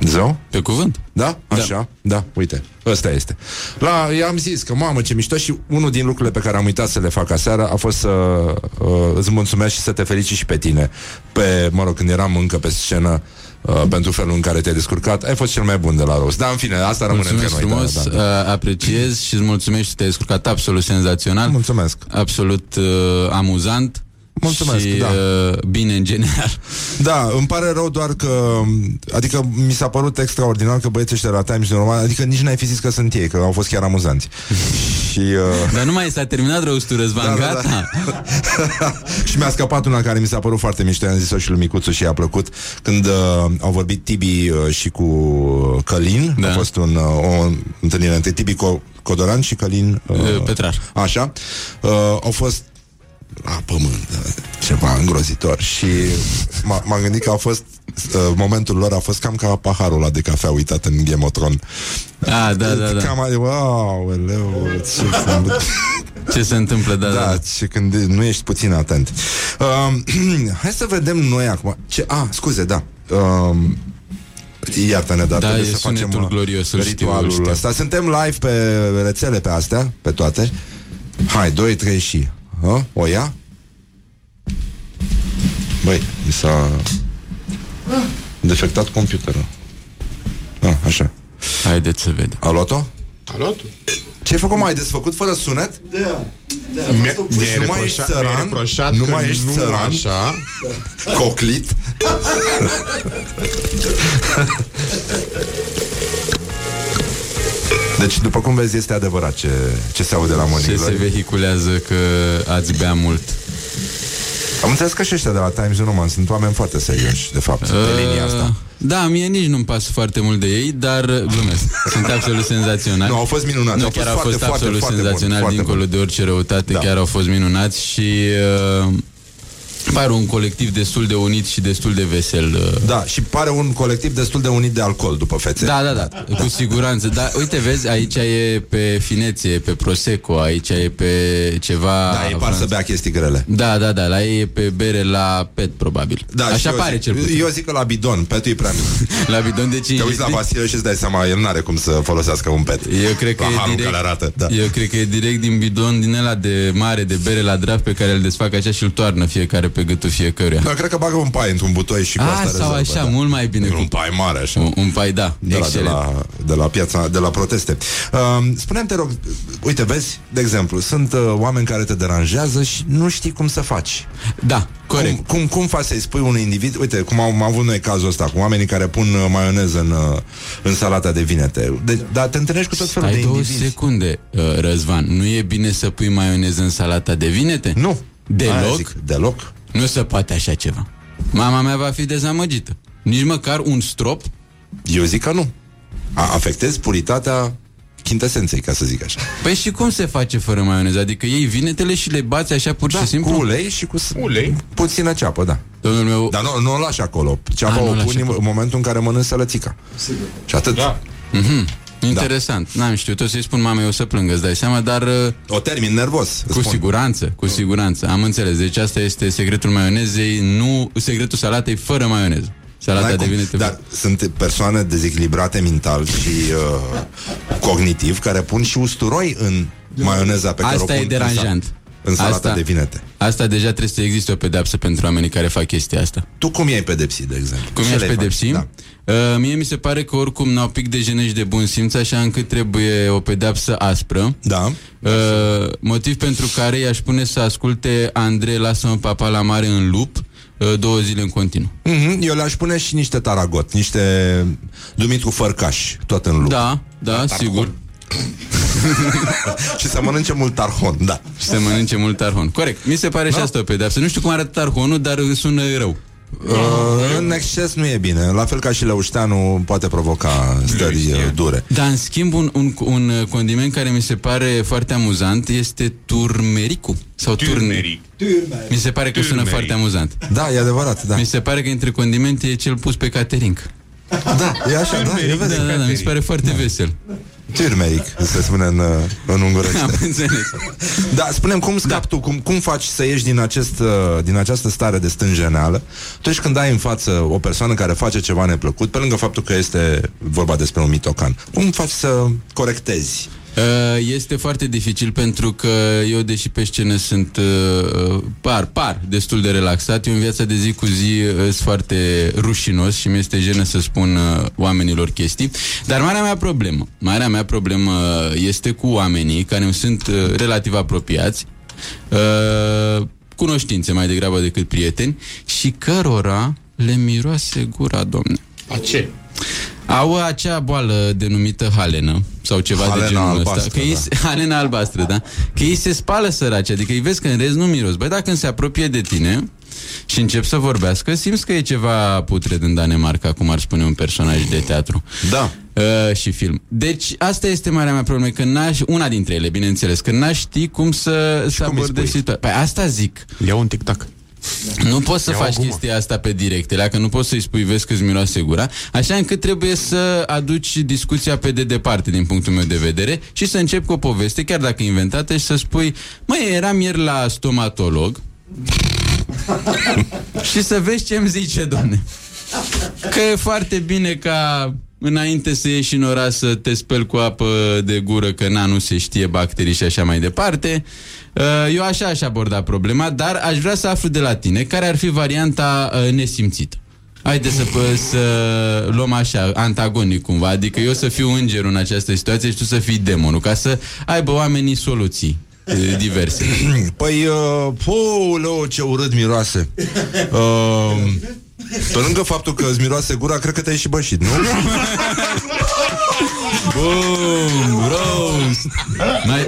Zău? Pe cuvânt. Da? Așa? Da, da uite. Ăsta este. La, i-am zis că, mamă, ce mișto și unul din lucrurile pe care am uitat să le fac aseară a fost să uh, îți mulțumesc și să te felicit și pe tine. Pe, mă rog, când eram încă pe scenă, uh, pentru felul în care te-ai descurcat, ai fost cel mai bun de la rost. Dar, în fine, asta rămâne Mulțumesc între noi. frumos, da, da, da. uh, apreciez și îți mulțumesc și te-ai descurcat absolut senzațional. Mulțumesc. Absolut uh, amuzant. Mulțumesc, și, da. uh, bine în general. Da, îmi pare rău doar că Adică mi s-a părut extraordinar Că băieții ăștia de la Times New Roman Adică nici n-ai fi zis că sunt ei Că au fost chiar amuzanți Și uh, Dar nu mai s-a terminat răustul Răzvan, Da, da, gata? și mi-a scăpat una care mi s-a părut foarte mișto, am zis-o și lui Micuțu și i-a plăcut, când uh, au vorbit Tibi uh, și cu Călin, da. a fost un, uh, o întâlnire între Tibi Co- Codoran și Călin uh, Petrar. Așa, uh, au fost la pământ, uh, ceva îngrozitor și m- m-am gândit că a fost uh, momentul lor a fost cam ca paharul ăla de cafea uitat în Game of Thrones. Ah, da, da, da. Cam, wow, eleu, ce Ce se întâmplă, da, da. da, și când nu ești puțin atent. Uh, hai să vedem noi acum. Ce, ah, scuze, da. Uh, Iartă-ne, dar Da, trebuie e să facem sunetul uh, glorios, îl știu, ritualul îl știu. ăsta. Suntem live pe rețele pe astea, pe toate. Hai, 2, 3 și... Uh, o ia? Băi, mi s-a defectat computerul. Ah, așa. Haideți să vedem. A luat-o? A luat Ce ai făcut? Mai ai desfăcut fără sunet? Da. Mi-a- Deci mi-ai nu mai ești reproșat- mi-ai țăran, reproșat nu că mai ești nu țăran, așa. coclit, Deci, după cum vezi, este adevărat ce, ce se aude la Morning Ce se Glory. vehiculează că ați bea mult. Am înțeles că și ăștia de la Times Roman sunt oameni foarte serioși, de fapt, pe linia asta. Da, mie nici nu-mi pasă foarte mult de ei, dar uh, glumesc. Sunt absolut senzaționali. Nu, au fost minunați, Nu, au chiar fost au fost foarte, absolut foarte, foarte senzaționali, buni, foarte dincolo de orice răutate, Da. chiar au fost minunați și uh, pare un colectiv destul de unit și destul de vesel. Uh. Da, și pare un colectiv destul de unit de alcool după fețe. Da, da, da, cu siguranță. Dar uite, vezi, aici e pe finețe, e pe prosecco, aici e pe ceva... Da, ei par să bea chestii grele. Da, da, da, la ei e pe bere la pet, probabil. Da, și Așa eu pare zic, cel puțin. Eu zic că la bidon, petul e prea mic. La bidon de 5 Te uiți la Vasile și îți dai seama, el n-are cum să folosească un pet. Eu cred că la e harul direct, care arată, da. Eu cred că e direct din bidon din ăla de mare de bere la draft pe care îl desfac așa și îl toarnă fiecare pe gâtul fiecăruia. Da, cred că bagă un pai într-un butoi și cu A, asta sau rezolvă, așa, da. mult mai bine. Un pai mare, așa. Un, un pai, da. de la, de, excelent. la, de la piața, de la proteste. Uh, spune-mi, te rog, uite, vezi, de exemplu, sunt uh, oameni care te deranjează și nu știi cum să faci. Da, corect. Cum, cum, cum faci să-i spui unui individ, uite, cum am, am avut noi cazul ăsta, cu oamenii care pun uh, maioneză în, uh, în salata de vinete. De, dar te întâlnești cu tot felul Stai de două indivizi. secunde, uh, Răzvan. Nu e bine să pui maioneză în salata de vinete? Nu. Aia Deloc? zic, deloc. Nu se poate așa ceva. Mama mea va fi dezamăgită. Nici măcar un strop? Eu zic că nu. A, afectezi puritatea chintesenței, ca să zic așa. Păi și cum se face fără maioneză? Adică iei vinetele și le bați așa pur și Da, simplu? cu ulei și cu ulei. puțină ceapă, da. Domnul meu... Dar nu, nu o lași acolo. Ceapa A, nu o o lași puni acolo. în momentul în care mănânci sălățica. Și atât. Da. Mhm. Interesant. N-am știut. O să-i spun mamei o să plângă, îți dai seama, dar... uh, O termin nervos. Cu siguranță, cu siguranță. Am înțeles. Deci asta este secretul maionezei, nu secretul salatei fără maioneză. Salata N-ai cum. devine Dar sunt persoane dezechilibrate mental și uh, cognitiv care pun și usturoi în maioneza pe care o Asta pun e deranjant. În, sa- în salata Asta- de vinete. Asta deja trebuie să existe o pedeapsă pentru oamenii care fac chestia asta. Tu cum i-ai pedepsit, de exemplu? Cum Ce i-aș le-ai pedepsi? face? Da. Uh, mie mi se pare că oricum n-au pic de jenă și de bun simț, așa încât trebuie o pedeapsă aspră. Da. Uh, motiv pentru care i-aș pune să asculte Andrei, lasă-mă papa la mare în lup, uh, două zile în continuu. Mhm, Eu le-aș pune și niște taragot, niște Dumitru Fărcaș, tot în lup. Da, da, sigur. și să mănânce mult tarhon, da. Și să mănânce mult tarhon. Corect. Mi se pare și asta o pedeapsă. Nu știu cum arată tarhonul, dar sună rău. Uh, în exces nu e bine. La fel ca și leușteanul poate provoca stări uh, dure. Dar în schimb un, un, un uh, condiment care mi se pare foarte amuzant este turmericul. Sau turmeric. Mi se pare că sună Turmeric. foarte amuzant. Da, e adevărat, da. Mi se pare că între condimente e cel pus pe catering. Da, e așa, da, e Da, da, da, mi se pare foarte vesel. Turmeric, se spune în, uh, în ungurește. Am înțeles. Da, spunem cum scapi tu, cum, cum faci să ieși din, acest, uh, din această stare de stânjeneală atunci când ai în față o persoană care face ceva neplăcut, pe lângă faptul că este vorba despre un mitocan. Cum faci să corectezi? Uh, Este foarte dificil pentru că eu, deși pe scenă sunt uh, uh, par, par destul de relaxat, eu în viața de zi cu zi uh, sunt foarte rușinos și mi-este jenă să spun uh, oamenilor chestii. Dar marea mea problemă, marea mea problemă este cu oamenii care îmi sunt uh, relativ apropiați, uh, cunoștințe mai degrabă decât prieteni și cărora le miroase gura, domne. A ce? Au acea boală denumită halenă sau ceva Halena de genul ăsta. albastră, Că ei, se- halena albastră, da? Că ei se spală săraci, adică îi vezi că în rest nu miros. Băi, dacă când se apropie de tine și încep să vorbească, simți că e ceva putred în Danemarca, cum ar spune un personaj de teatru. Da. Uh, și film. Deci, asta este marea mea problemă, că n-aș, una dintre ele, bineînțeles, că n-aș ști cum să, să cum îi abordez spui? situația. Păi asta zic. Iau un tic-tac. Nu poți să Ia o faci gumă. chestia asta pe direct, că nu poți să-i spui, vezi că-ți miroase gura, așa încât trebuie să aduci discuția pe de departe, din punctul meu de vedere, și să începi cu o poveste, chiar dacă e inventată, și să spui, măi, eram ieri la stomatolog și să vezi ce îmi zice, domne. Că e foarte bine ca înainte să ieși în oraș să te speli cu apă de gură, că na, nu se știe bacterii și așa mai departe. Uh, Eu așa aș aborda problema, dar aș vrea să aflu de la tine care ar fi varianta uh, nesimțită. Haide să, pă- să luăm așa, antagonic cumva, adică eu să fiu îngerul în această situație și tu să fii demonul, ca să aibă oamenii soluții uh, diverse. Păi, uh, pouleu, ce urât miroase. Uh, Pe lângă faptul că îți miroase gura, cred că te-ai și bășit, nu? Boom, roast. Mai...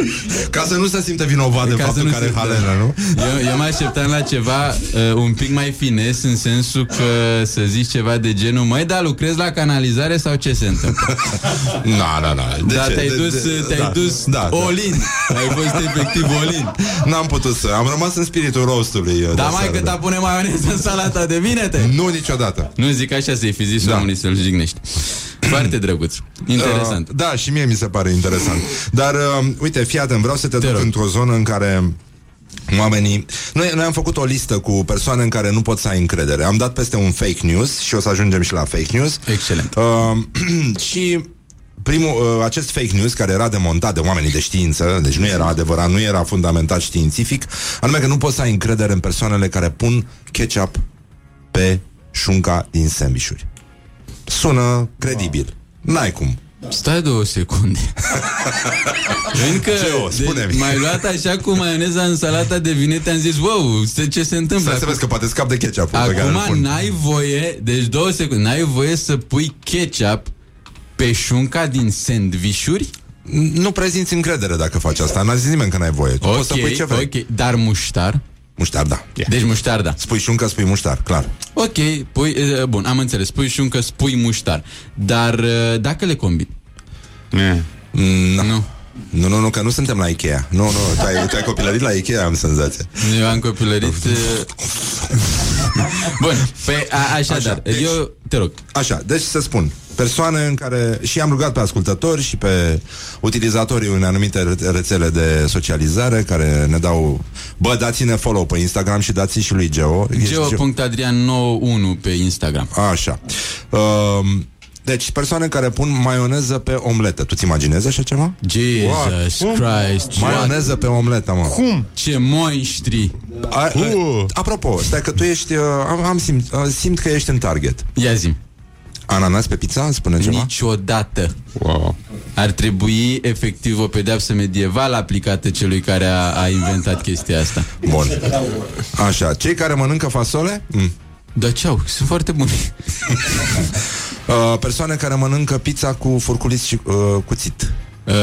Ca să nu se simte vinovat de Ca să faptul nu că are se- halena, nu? Eu, eu mă așteptam la ceva uh, un pic mai fines În sensul că să zici ceva de genul Măi, dar lucrezi la canalizare sau ce se întâmplă? Na, na, na. De da, ce? te-ai De- dus, de- te-ai da, dus da, da. all-in Ai fost efectiv all-in N-am putut să... Am rămas în spiritul roastului. uh, de Dar mai seară, că da. ta pune maioneză în salata de vinete Nu niciodată. Nu zic așa să-i fi zis Da. omului să-l jignești Foarte drăguț Interesant Uh, da, și mie mi se pare interesant. Dar, uh, uite, fii atent, vreau să te, duc rog. într-o zonă în care oamenii... Noi, noi am făcut o listă cu persoane în care nu pot să ai încredere. Am dat peste un fake news și o să ajungem și la fake news. Excelent. Uh, și primul, uh, acest fake news care era demontat de oamenii de știință, deci nu era adevărat, nu era fundamentat științific, anume că nu poți să ai încredere în persoanele care pun ketchup pe șunca din sandvișuri. Sună credibil. N-ai cum. Stai două secunde Încă Ce o, spune-mi. mai luat așa cu maioneza în salata de vinete Am zis, wow, se- ce se întâmplă? Stai să vezi că poate scap de ketchup pe care îl Acum pun. n-ai voie Deci două secunde N-ai voie să pui ketchup Pe șunca din sandvișuri Nu prezinți încredere dacă faci asta N-a zis nimeni că n-ai voie Tu Ok, poți să pui ce vrei ok Dar muștar Muștar, da Deci muștar, da Spui șuncă, spui muștar, clar. Ok, pui, e, bun, am înțeles. Pui șuncă, spui muștar. Dar e, dacă le combini? Mm, Nu Nu, nu, nu, că nu suntem la Ikea. Nu, nu, tu ai, tu ai copilărit la Ikea, am senzația. Eu am copilărit e, Bun, pe, a, așadar deci- Eu, te rog. Așa, deci să spun Persoane în care Și am rugat pe ascultători și pe utilizatorii unei anumite re- rețele de socializare Care ne dau Bă, dați-ne follow pe Instagram și dați și lui Geo. Ești Geo- Geo.adrian91 pe Instagram. Așa. Um, Deci persoane care pun maioneză pe omletă Tu-ți imaginezi așa ceva? Jesus What? Christ Maioneză pe omletă, mă Cum? Ce monștri A, a, apropo, stai că tu ești uh, am, am simt, uh, simt că ești în target Ia zi Ananas pe pizza, spune ceva? Niciodată Wow. Ar trebui efectiv o pedeapsă medievală aplicată celui care a, a inventat chestia asta Bun Așa, cei care mănâncă fasole? Mm. Da ce au? Sunt foarte buni Uh, persoane care mănâncă pizza cu furculiț și uh, cuțit uh,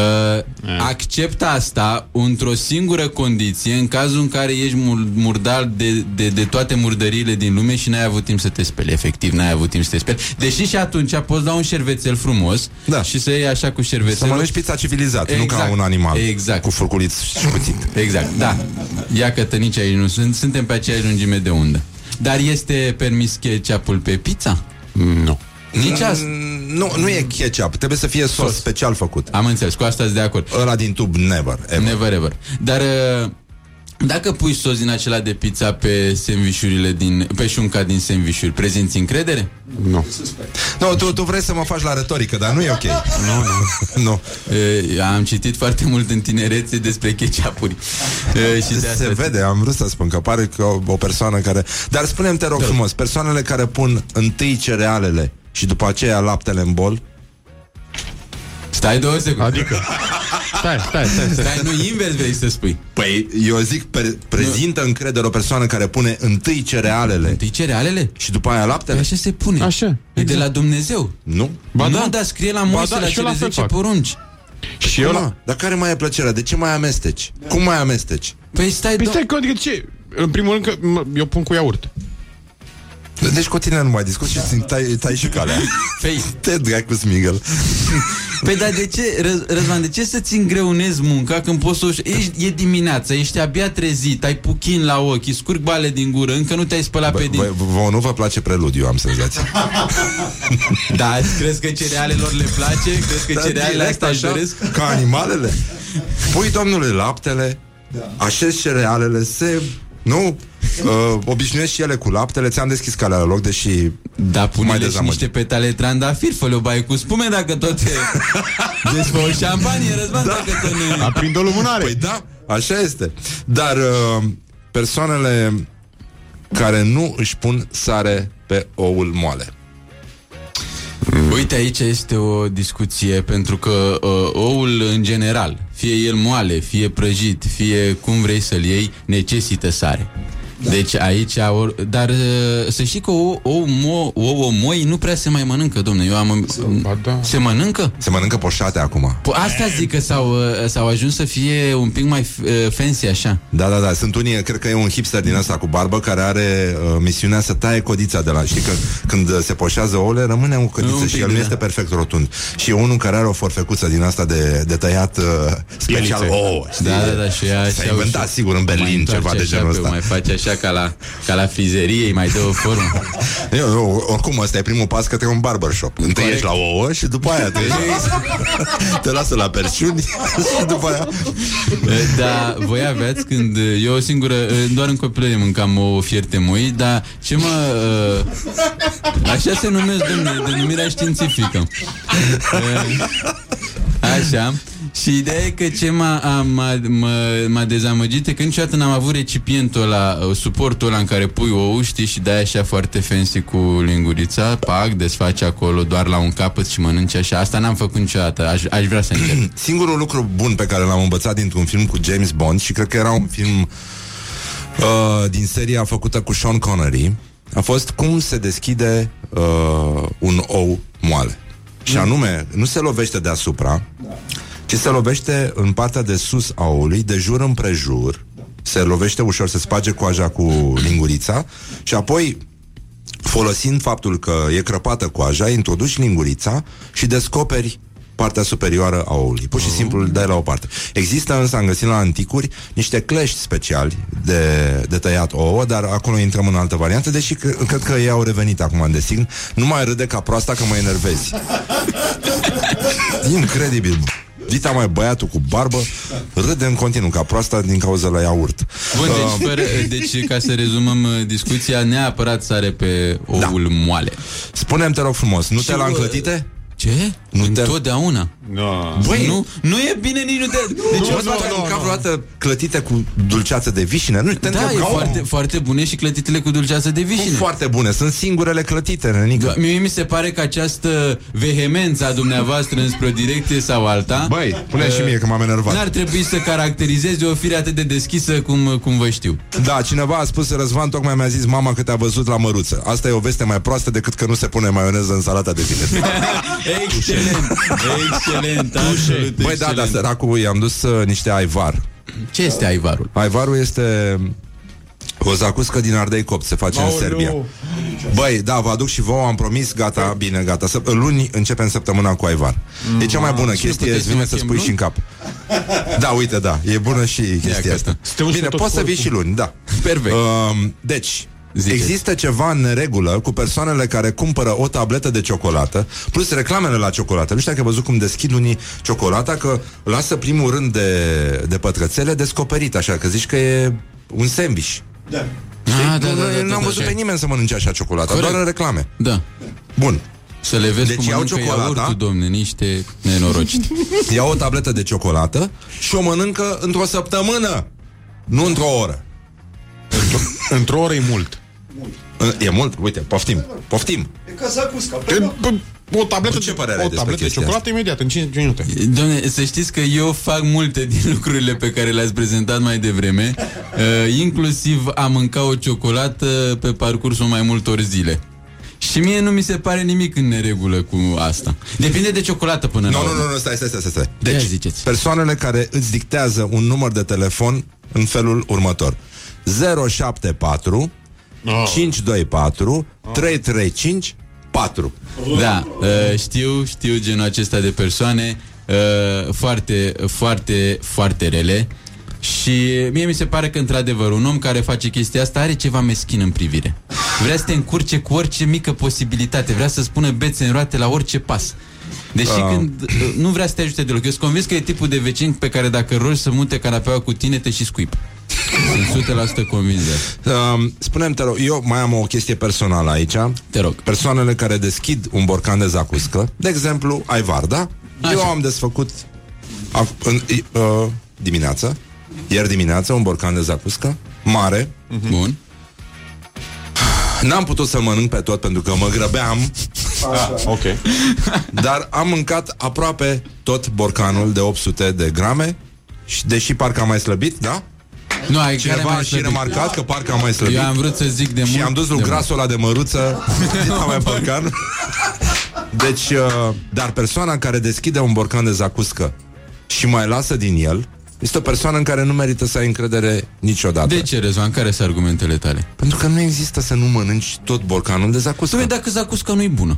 Accept asta într-o singură condiție În cazul în care ești mur- murdar de, de, de toate murdăriile din lume Și n-ai avut timp să te speli Efectiv, n-ai avut timp să te speli Deși și atunci poți da un șervețel frumos Da. Și să iei așa cu șervețelul Să mănânci pizza civilizat, nu ca un animal Exact Cu furculiț și cuțit Exact, da. Ia că tă, nici aici nu sunt, suntem pe aceeași lungime de undă. Dar este permis ketchup pe pizza? Nu. Nici asta. Mm, Nu, nu e ketchup, trebuie să fie sos, Sos. special făcut Am înțeles, cu asta sunt de acord. Ăla din tub, never, ever. Never ever. Dar uh, dacă pui sos din acela de pizza pe sandvișurile din, pe șunca din sandvișuri, prezinți încredere? Nu. Nu, tu, tu vrei să mă faci la retorică, dar nu e ok Nu, nu, nu. Uh, am citit foarte mult în tinerețe despre ketchupuri. Uh, și de Se asta vede, am vrut să spun că pare că o, o persoană care... Dar spune-mi, te rog frumos, persoanele care pun întâi cerealele și după aceea laptele în bol, Stai două secunde. Adică Stai, stai, stai, stai. Stai, nu invers vrei să spui. Păi, eu zic, pre- prezintă încredere o persoană care pune întâi cerealele Întâi cerealele? și după aia Păi laptele? așa se pune. Așa, E de la Dumnezeu. Nu? Ba nu, da. dar scrie la Ba Moise da, la și eu cele la fel 10 fac. porunci. Și eu Cum, la... mă? Dar care mai e plăcerea? De ce mai amesteci? Cum mai amesteci? Păi stai, Păi do- stai că adică ce? În primul rând că mă, eu pun cu iaurt. Deci cu tine nu mai discut și ți tai, tai și calea. Păi, Te dracu smigăl. Păi dar de ce, Răz- Răzvan, de ce să-ți îngreunezi munca când poți să o... Ești, e dimineața, ești abia trezit, ai puchin la ochi, îți scurg bale din gură, încă nu te-ai spălat pe Bă, din... bă, vă nu vă place preludiu, am senzația. Da, crezi că cerealelor le place? Crezi că Da, cerealele direct astea își așa, doresc? Ca animalele. Pui, domnule, laptele, așezi cerealele, se... Nu? Uh, obișnuiesc și ele cu laptele Ți-am deschis calea la loc, deși Da, Mai pune și dezamăgit. niște petale trandafir, fă-le o baie cu spume dacă tot e... Deci fă o șampanie, Răzvan, dacă tot ne... Aprind o lumânare. Păi da, așa este Dar uh, persoanele Care nu își pun sare Pe oul moale Uite, aici este o discuție pentru că uh, oul în general, fie el moale, fie prăjit, fie cum vrei să-l iei, necesită sare. Deci aici, or, dar uh, să știi că o, o, mo, ouă moi nu prea se mai mănâncă, domne. Eu am, da. Se mănâncă? Se mănâncă poșate acum. Po- asta zic că s-au, uh, s-au ajuns să fie un pic mai uh, fancy așa. Da, da, da, sunt unii, cred că e un hipster din ăsta cu barbă care are uh, misiunea să taie codița de la, știi că când uh, se poșează ouăle rămâne o codiță Un și pic el de nu da. este perfect rotund. Și e unul care are o forfecuță din asta de, de tăiat uh, special Pielițe. ouă, știi? Da, da, da, și ea S-a așa inventat ușor. sigur în Mai Berlin întoarce ceva de așa genul pe- ăsta. Mai face așa ca la, ca la frizerie, îi mai dă o formă. Eu, eu, oricum, ăsta e primul pas către un barbershop. Întâi Corect. ești la ouă și după aia te, te lasă la persiuni și după aia... Da, voi aveați când Eu o singură, doar în copilărie mâncam o fierte moi Dar ce mă uh, Așa se numesc, domnule, denumirea științifică Uh, Așa Și ideea e că ce m-a, a- m-a, m-a, m-a dezamăgit E că niciodată n-am avut recipientul ăla uh, Suportul ăla în care pui ou Știi, și dai așa foarte fancy cu lingurița Pac, desfaci acolo doar la un capăt și mănânci așa. Asta n-am făcut niciodată, aș, aș vrea să încerc. Singurul lucru bun pe care l-am învățat dintr-un film cu James Bond și cred că era un film uh, din seria făcută cu Sean Connery a fost cum se deschide uh, un ou moale. Și anume, nu se lovește deasupra, ci se lovește în partea de sus a oului, de jur împrejur, se lovește ușor, se sparge coaja cu lingurița și apoi folosind faptul că e crăpată coaja, introduci lingurița și descoperi partea superioară a oului. Pur și simplu îl dai la o parte. Există însă, am găsit la anticuri, niște clești speciali de, de tăiat ouă, dar acolo intrăm în altă variantă, deși cre- cred că ei au revenit acum în design. Nu mai râde ca proasta că mă enervezi. Incredibil. Dita mai băiatul cu barbă râde în continuu ca proasta din cauza la iaurt. Bun, Uh, deci, fără, deci ca să rezumăm uh, discuția, neapărat sare pe oul da. moale. Spune-mi, te rog frumos, nu Și, te la uh, înclătite? Ce? Nu te... Întotdeauna. No. Băi, Nu, nu e bine nici nu te... Deci Nu, nu, nu, nu, nu, mâncat nu. vreodată clătite cu dulceață de vișine? Nu, te Da, întreb e ca om. foarte, foarte bune și clătitele cu dulceață de Cum vișine. foarte bune, sunt singurele clătite, nenică. Da, Mie mi se pare că această vehemență a dumneavoastră înspre o direcție sau alta Băi, pune și uh, mie că m-am enervat. N-ar trebui să caracterizeze o fire atât de deschisă cum, cum vă știu. Da, cineva a spus, Răzvan tocmai mi-a zis mama că te-a văzut la măruță. Asta e o veste mai proastă decât că nu se pune maioneză în salata de vine. Excelent, excelent, absolut Băi, da, da, săracul i-am dus uh, niște aivar. Ce este aivarul? Aivarul este o zacuscă din ardei copt, se face în Serbia. Băi, da, vă aduc și vouă, am promis, gata, bine, gata. Să, luni începem săptămâna cu aivar. E cea mai bună Și nu chestie, puteți îți vine să să mă spui chem și în cap. Da, uite, da, e bună și chestia că asta. te uiți Bine, pe tot poți să vii corpul. și luni, da. Perfect. Um, deci, Ziceți. Există ceva în neregulă cu persoanele care cumpără o tabletă de ciocolată plus reclamele la ciocolată. Nu știu dacă ai văzut cum deschid unii ciocolata, că lasă primul rând de, de pătrățele descoperit, așa, că zici că e un sandwich. Da. Ah, da, nu, da, da, nu da, am da, văzut așa pe e. nimeni să mănânce așa ciocolată, Corect. doar în reclame. Da. Bun. Să le vezi Deci cum iau mănâncă ciocolata. iaurtul, domne, niște nenorociți. Iau o tabletă de ciocolată și o mănâncă într-o săptămână, nu într-o oră. Într-o oră e mult. E mult? Uite, poftim, poftim. E ca zacusca. Te- bă, O tabletă, Ce părere o ai despre tabletă de chestia ciocolată imediat, în 5 minute. Doamne, să știți că eu fac multe din lucrurile pe care le-ați prezentat mai devreme, uh, inclusiv a mânca o ciocolată pe parcursul mai multor zile. Și mie nu mi se pare nimic în neregulă cu asta. Depinde de ciocolată până la Nu, nu, urmă. nu, nu, stai, stai, stai, stai. Ia Deci, ziceți. persoanele care îți dictează un număr de telefon în felul următor. 074 Oh. 524 335 4. Da, uh, știu, știu genul acesta de persoane uh, foarte, foarte, foarte rele și mie mi se pare că într-adevăr un om care face chestia asta are ceva meschin în privire. Vrea să te încurce cu orice mică posibilitate, vrea să spună bețe în roate la orice pas. Deși Ah. când uh, nu vrea să te ajute deloc. Eu sunt convins că e tipul de vecin pe care dacă rogi să mute canapeaua cu tine, te și scuip. Sunt 100% convins de asta. Um, spune te rog, eu mai am o chestie personală aici. Te rog. Persoanele care deschid un borcan de zacuscă, de exemplu, Aivar, da? Așa. Eu am desfăcut ac- în, uh, dimineața, ieri dimineața, un borcan de zacuscă, mare. Bun. N-am putut să-l mănânc pe tot pentru că mă grăbeam, Ah, ok. dar am mâncat aproape tot borcanul de 800 de grame și deși parcă am mai slăbit, da? Nu, ai care Cineva mai a și slăbit. remarcat că parcă am mai slăbit. Eu am vrut să zic de Și mult. am dus lui de grasul ăla de măruță din mai borcan. Deci, uh, dar persoana care deschide un borcan de zacuscă și mai lasă din el, este o persoană în care nu merită să ai încredere niciodată. De ce, Rezvan? Care sunt argumentele tale? Pentru că nu există să nu mănânci tot borcanul de zacuscă. Dom'le, dacă zacusca nu e bună.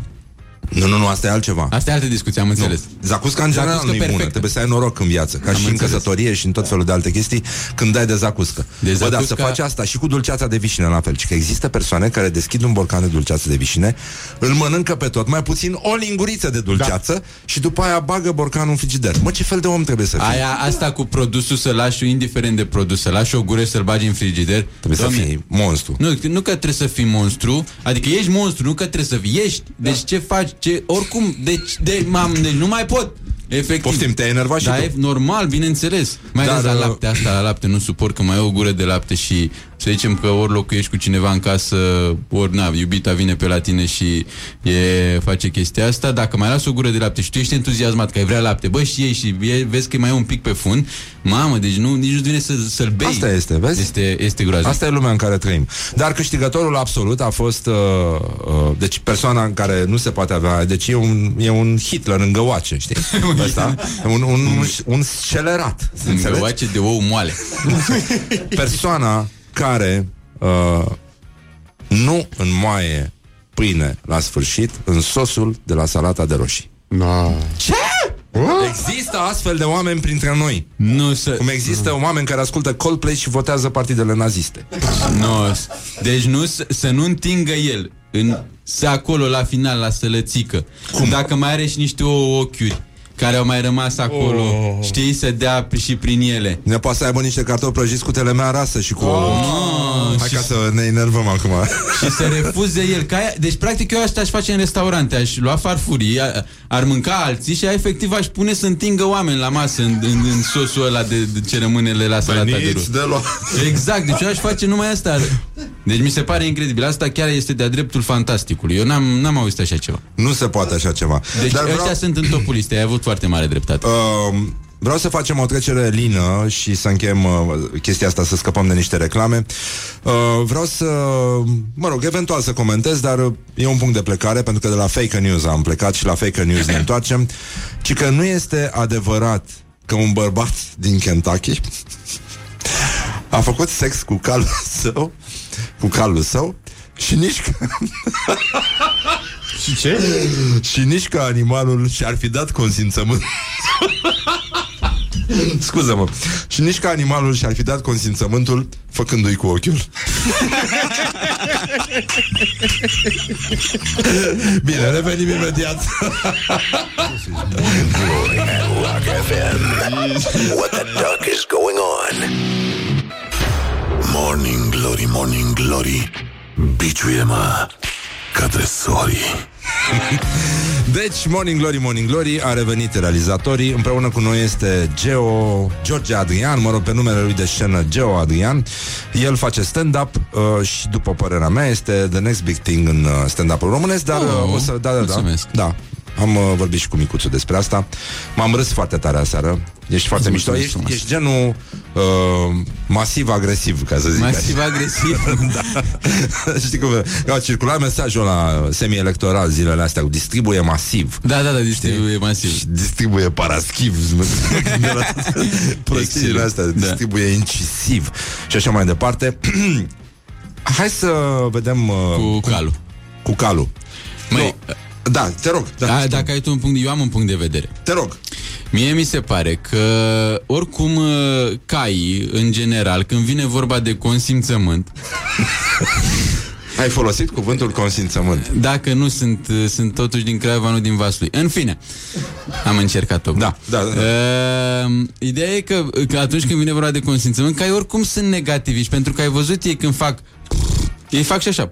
Nu, nu, nu, asta e altceva. Asta e altă discuție, am înțeles. Zacusca în general Zacuscă nu e bună. perfectă. Trebuie să ai noroc în viață. Ca Am și în înțeles. căsătorie și în tot felul de alte chestii, când dai de zacuscă. De Bă, dar să zacusca- faci asta și cu dulceața de vișine la fel. Și că există persoane care deschid un borcan de dulceață de vișine, îl mănâncă pe tot, mai puțin o linguriță de dulceață da. și după aia bagă borcanul în frigider. Mă, ce fel de om trebuie să fii? Aia, asta cu produsul să lași, indiferent de produs, să lași o gură și să-l bagi în frigider. Trebuie să fii monstru. Nu, nu că trebuie să fii monstru, adică ești monstru, nu că trebuie să fii, ești. Deci ce faci, ce, oricum, deci, de, mam, deci nu mai pot. Efectiv. Poftim, te-ai enervat și da, tu. e normal, bineînțeles. Mai Dar, ales la uh, lapte, asta la lapte nu suport că mai e o gură de lapte și să zicem că ori locuiești cu cineva în casă, ori na, iubita vine pe la tine și e, face chestia asta, dacă mai lasă o gură de lapte și tu ești entuziasmat că ai vrea lapte, bă, și ei și e, vezi că mai e un pic pe fund, mamă, deci nu, nici nu vine să, să-l bei. Asta este, vezi? Este, este groaznic. Asta e lumea în care trăim. Dar câștigătorul absolut a fost uh, uh, deci persoana în care nu se poate avea, deci e un, e un Hitler în găoace, știi? Ăsta, un, un, un, un scelerat. înțelegi? Înțelegi? de ou moale. Persoana care uh, nu înmoaie pâine la sfârșit în sosul de la salata de roșii. No. Ce? Există astfel de oameni printre noi. Nu să... Cum există oameni care ascultă Coldplay și votează partidele naziste. Nu, deci nu, să, să nu întingă el în, să acolo la final, la sălățică. Cum? Dacă mai are și niște ouă ochiuri care au mai rămas acolo, oh. știi, să dea și prin ele. Ne poate să aibă niște cartofi prăjiți cu telemea rasă și cu... Oh, Hai și- ca să ne enervăm acum. Și să refuze el. Ca aia, deci, practic, eu asta aș face în restaurante. Aș lua farfurii, a- ar mânca alții și efectiv aș pune să întingă oameni la masă în, în, în sosul ăla de, de ce rămânele la salata de Veniți ruj. de luat. Exact, deci eu aș face numai asta. Deci mi se pare incredibil. Asta chiar este de-a dreptul fantasticului. Eu n-am, n-am auzit așa ceva. Nu se poate așa ceva. Deci Dar ăștia vreau, sunt în topul listei. Ai avut foarte mare dreptate. uh, vreau să facem o trecere lină și să încheiem uh, chestia asta, să scăpăm de niște reclame. Uh, vreau să, mă rog, eventual să comentez, dar uh, e un punct de plecare, pentru că de la fake news am plecat și la fake news ne întoarcem, ci că nu este adevărat că un bărbat din Kentucky a făcut sex cu calul său, cu calul său și nici că... Și ce? și nici că animalul și-ar fi dat consimțământ Scuză-mă Și nici că animalul și-ar fi dat consimțământul Făcându-i cu ochiul. Bine, revenim imediat. Rock FM. What the duck is going on? Morning Glory, Morning Glory. Biciuie-mă către sori. Deci, Morning Glory, Morning Glory A revenit realizatorii. Împreună cu noi este Geo George Adrian Mă rog, pe numele lui de scenă Geo Adrian. El face stand-up uh, Și după părerea mea este The next big thing în uh, stand-up-ul românesc Dar Oh, uh, o să, da, da, da, mulțumesc. da am uh, vorbit și cu Micuțu despre asta M-am râs foarte tare aseară Ești foarte Îți mișto mulțumesc ești, frumos. ești genul uh, masiv-agresiv Ca să zic Masiv așa. agresiv. da. Știi cum a circulat mesajul la semi-electoral zilele astea cu distribuie masiv. Da, da, da, distribuie masiv. Și distribuie paraschiv. Mă gândeam la toate Prostiile Excellent. astea, Da. distribuie incisiv și așa mai departe. Hai să vedem uh, Cu cum- calul. Cu calul. Măi, Da, te rog. Da, da, spune. dacă ai tu un punct, eu am un punct de vedere. Te rog. Mie mi se pare că oricum uh, caii, în general, când vine vorba de consimțământ, Ai folosit cuvântul consimțământ. dacă nu sunt, uh, sunt totuși din Craiova, nu din Vaslui. În fine, am încercat-o. Da, da, da, da. Uh, ideea e că, că atunci când vine vorba de consimțământ, caii oricum sunt negativiști, pentru că ai văzut ei când fac... Ei fac și așa.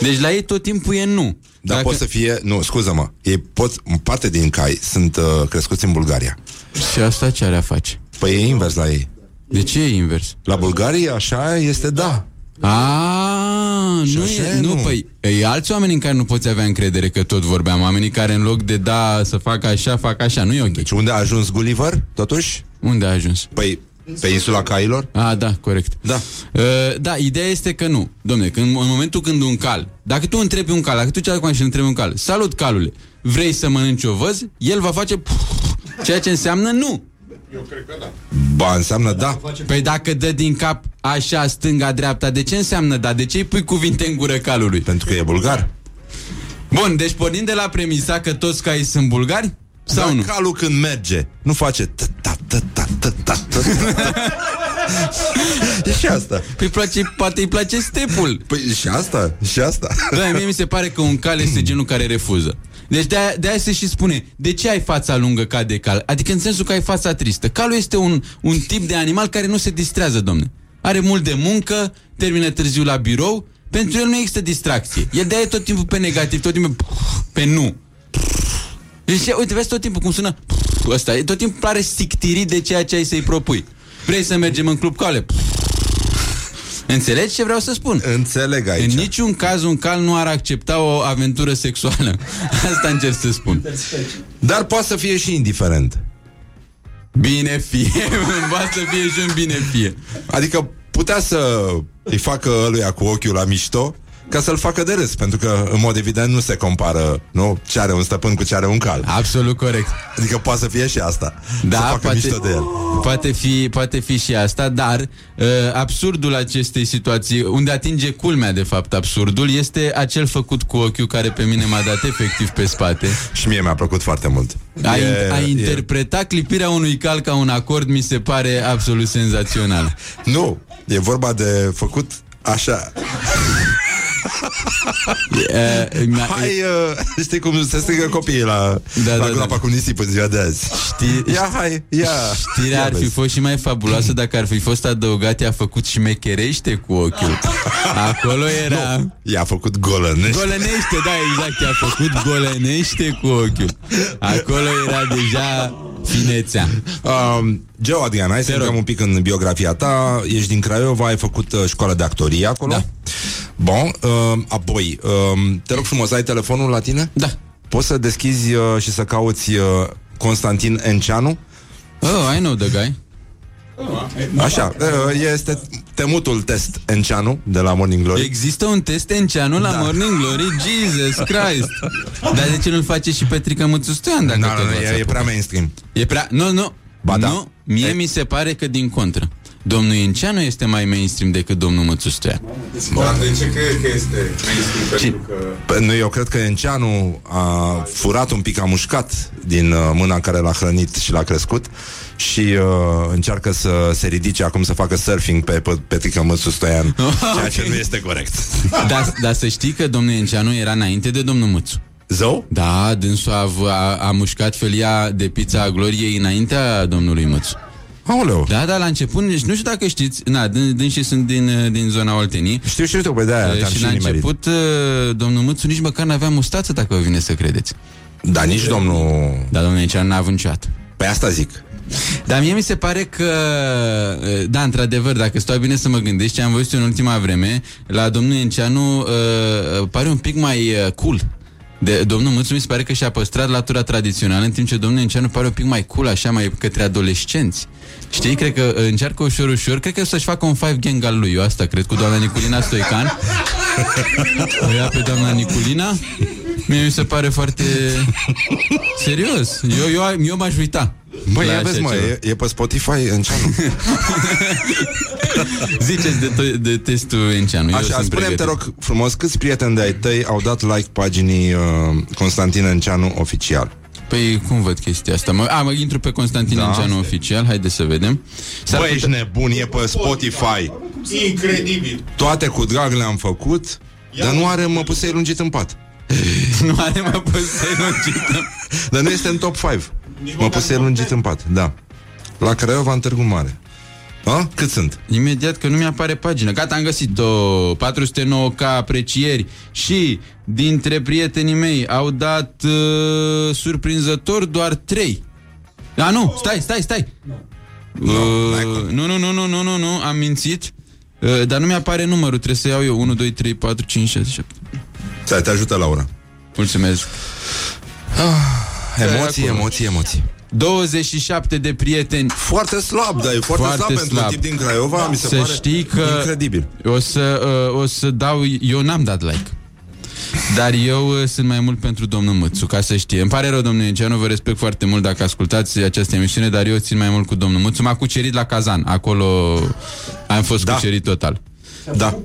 Deci la ei tot timpul e nu. Dar Dacă... pot să fie... Nu, scuză-mă. Ei pot... Parte din cai sunt uh, crescuți în Bulgaria. Și asta ce are a face? Păi e invers la ei. De ce e invers? La Bulgaria așa este da. A, Și nu, așa e, e, nu, nu. păi, e alți oameni în care nu poți avea încredere că tot vorbeam, oamenii care în loc de da să facă așa, fac așa, nu e ok. Deci unde a ajuns Gulliver, totuși? Unde a ajuns? Păi, Pe insula Cailor? Ah, da, corect. Da. Uh, da, ideea este că nu. Domne, când, în momentul când un cal, dacă tu întrebi un cal, dacă tu ce acum și întrebi un cal, salut calule, vrei să mănânci o văz? El va face ceea ce înseamnă nu. Eu cred că da. Ba, înseamnă da. Păi dacă dă din cap așa, stânga, dreapta, de ce înseamnă da? De ce îi pui cuvinte în gură calului? Pentru că e bulgar. Bun, deci pornind de la premisa că toți caii sunt bulgari? Sau Dar nu? calul când merge, nu face ta ta ta ta ta ta ta E și asta. Păi place, poate îi place stepul. Păi și asta, și asta. Da, mie mi se pare că un cal este genul care refuză. Deci de-aia, de-aia se și spune, de ce ai fața lungă ca de cal? Adică în sensul că ai fața tristă. Calul este un, un tip de animal care nu se distrează, domne. Are mult de muncă, termină târziu la birou, pentru el nu există distracție. El de-aia e tot timpul pe negativ, tot timpul pe nu. Deci, uite, vezi tot timpul cum sună ăsta. E tot timpul pare sictirit de ceea ce ai să-i propui. Vrei să mergem în club cale? Înțelegi ce vreau să spun? Înțeleg aici. În niciun caz un cal nu ar accepta o aventură sexuală. Asta încerc să spun. Dar poate să fie și indiferent. Bine fie, poate să fie și un bine fie. Adică putea să îi facă ăluia cu ochiul la mișto ca să-l facă de râs, pentru că, în mod evident, nu se compară nu? ce are un stăpân cu ce are un cal. Absolut corect. Adică poate să fie și asta. Da, să facă poate, mișto de el. Poate fi, poate fi și asta, dar uh, absurdul acestei situații, unde atinge culmea, de fapt, absurdul, este acel făcut cu ochiul care pe mine m-a dat efectiv pe spate. Și mie mi-a plăcut foarte mult. A, E- a e- interpreta clipirea unui cal ca un acord mi se pare absolut senzațional. Nu, e vorba de făcut așa. E, mi-a- Hai, uh, știi cum se strigă copiii la, Da, la da, groapa da. cu nisip în ziua de azi. Știi, Ia, hai, ia. Știrea Ia ar fi vezi. fost și mai fabuloasă dacă ar fi fost adăugat i-a făcut și șmecherește cu ochiul. Acolo era... Nu, i-a făcut golănește. Golănește, da, exact, i-a făcut golănește cu ochiul. Acolo era deja finețea. Um, Geo Adrian, hai să intrăm un pic în biografia ta. Ești din Craiova, ai făcut uh, școală de actorie acolo. Da. Bun, uh, apoi, uh, te rog frumos, ai telefonul la tine? Da. Poți să deschizi uh, și să cauți uh, Constantin Enceanu? Oh, I know the guy. Așa, uh, este temutul test Enceanu de la Morning Glory. Există un test Enceanu la Da. Morning Glory? Jesus Christ! Dar de ce nu-l face și Petrica Mățu Stoian? Dacă Nu, tot nu, nu, v-ați e, e apucat? prea mainstream. E prea... Nu, nu. Ba da. Nu, mie E- mi se pare că din contră. Domnul Enceanu este mai mainstream decât domnul Mățu Stoian. Dar de ce crezi că este mainstream? Pentru că... Păi, Nu, eu cred că Enceanu a furat un pic, a mușcat din uh, mâna care l-a hrănit și l-a crescut și uh, încearcă să se ridice acum să facă surfing pe, pe Petrica Măsu Stoian, ceea ce nu este corect. Dar, dar să știi că domnul Enceanu era înainte de domnul Mățu. Zău? Da, dânsul a, a, a mușcat felia de pizza a gloriei înaintea domnului Mățu. Aoleu. Da, da, la început, deci nu știu dacă știți, na, dâns- dânsii sunt din, din zona Oltenii. Știu, știu, știu, pe de-aia Uh, te-am și și la nimerit. început, uh, domnul Mățu nici măcar n-avea mustață, dacă vă vine să credeți. Da, nici domnul... Dar domnul Enceanu n-a avut niciodată. Păi asta zic. Dar mie mi se pare că, uh, da, într-adevăr, dacă stau bine să mă gândesc ce am văzut eu în ultima vreme, la domnul Enceanu uh, uh, pare un pic mai uh, cool. De, domnul Mățu mi se pare că și-a păstrat latura tradițională, în timp ce domnul Enceanu pare un pic mai cool, așa, mai către adolescenți. Știi, cred că uh, încearcă ușor, ușor, cred că o să-și facă un five gang al lui, eu asta cred, cu doamna Niculina Stoican. O ia pe doamna Niculina. Mie mi se pare foarte serios. Eu, eu, eu m-aș uita. Băi, la ia așa vezi, mă, ceva. e, e pe Spotify Enceanu. Ziceți de, to- de testul Enceanu. Eu Așa, sunt spune te pregătit. rog frumos, câți prieteni de-ai tăi au dat like paginii uh, Constantin Enceanu oficial? Păi cum văd chestia asta? Mă, a, mă intru pe Constantin Da. Enceanu oficial, haide să vedem. S-ar Băi, putea- ești nebun, e pe Spotify. Incredibil. Toate cu drag le-am făcut, dar nu are măpusei lungit în pat. nu are mă să lungit. Dar nu este în top 5. Măpusei lungit în pat, da. La Craiova, în Târgu Mare. A? Cât sunt? Imediat că nu mi-apare pagina. Gata, am găsit-o. 409k aprecieri și dintre prietenii mei au dat uh, surprinzător doar 3. Da, nu, stai, stai, stai. Uh, nu, nu, nu, nu, nu, nu, nu, am mințit. Uh, dar nu mi-apare numărul, trebuie să iau eu 1, 2, 3, 4, 5, 6, 7 Stai, te ajută Laura. Mulțumesc Emoții, acolo. emoții, emoții. 27 de prieteni. Foarte slab, dar e foarte, foarte slab, pentru un tip din Craiova, mi se să pare știi că incredibil. O să, uh, o să dau... Eu n-am dat like. Dar eu uh, sunt mai mult pentru domnul Mățu, ca să știe. Îmi pare rău, domnul Ienceanu, vă respect foarte mult dacă ascultați această emisiune, dar eu țin mai mult cu domnul Mățu. M-a cucerit la Kazan, acolo am fost da. cucerit total. Da.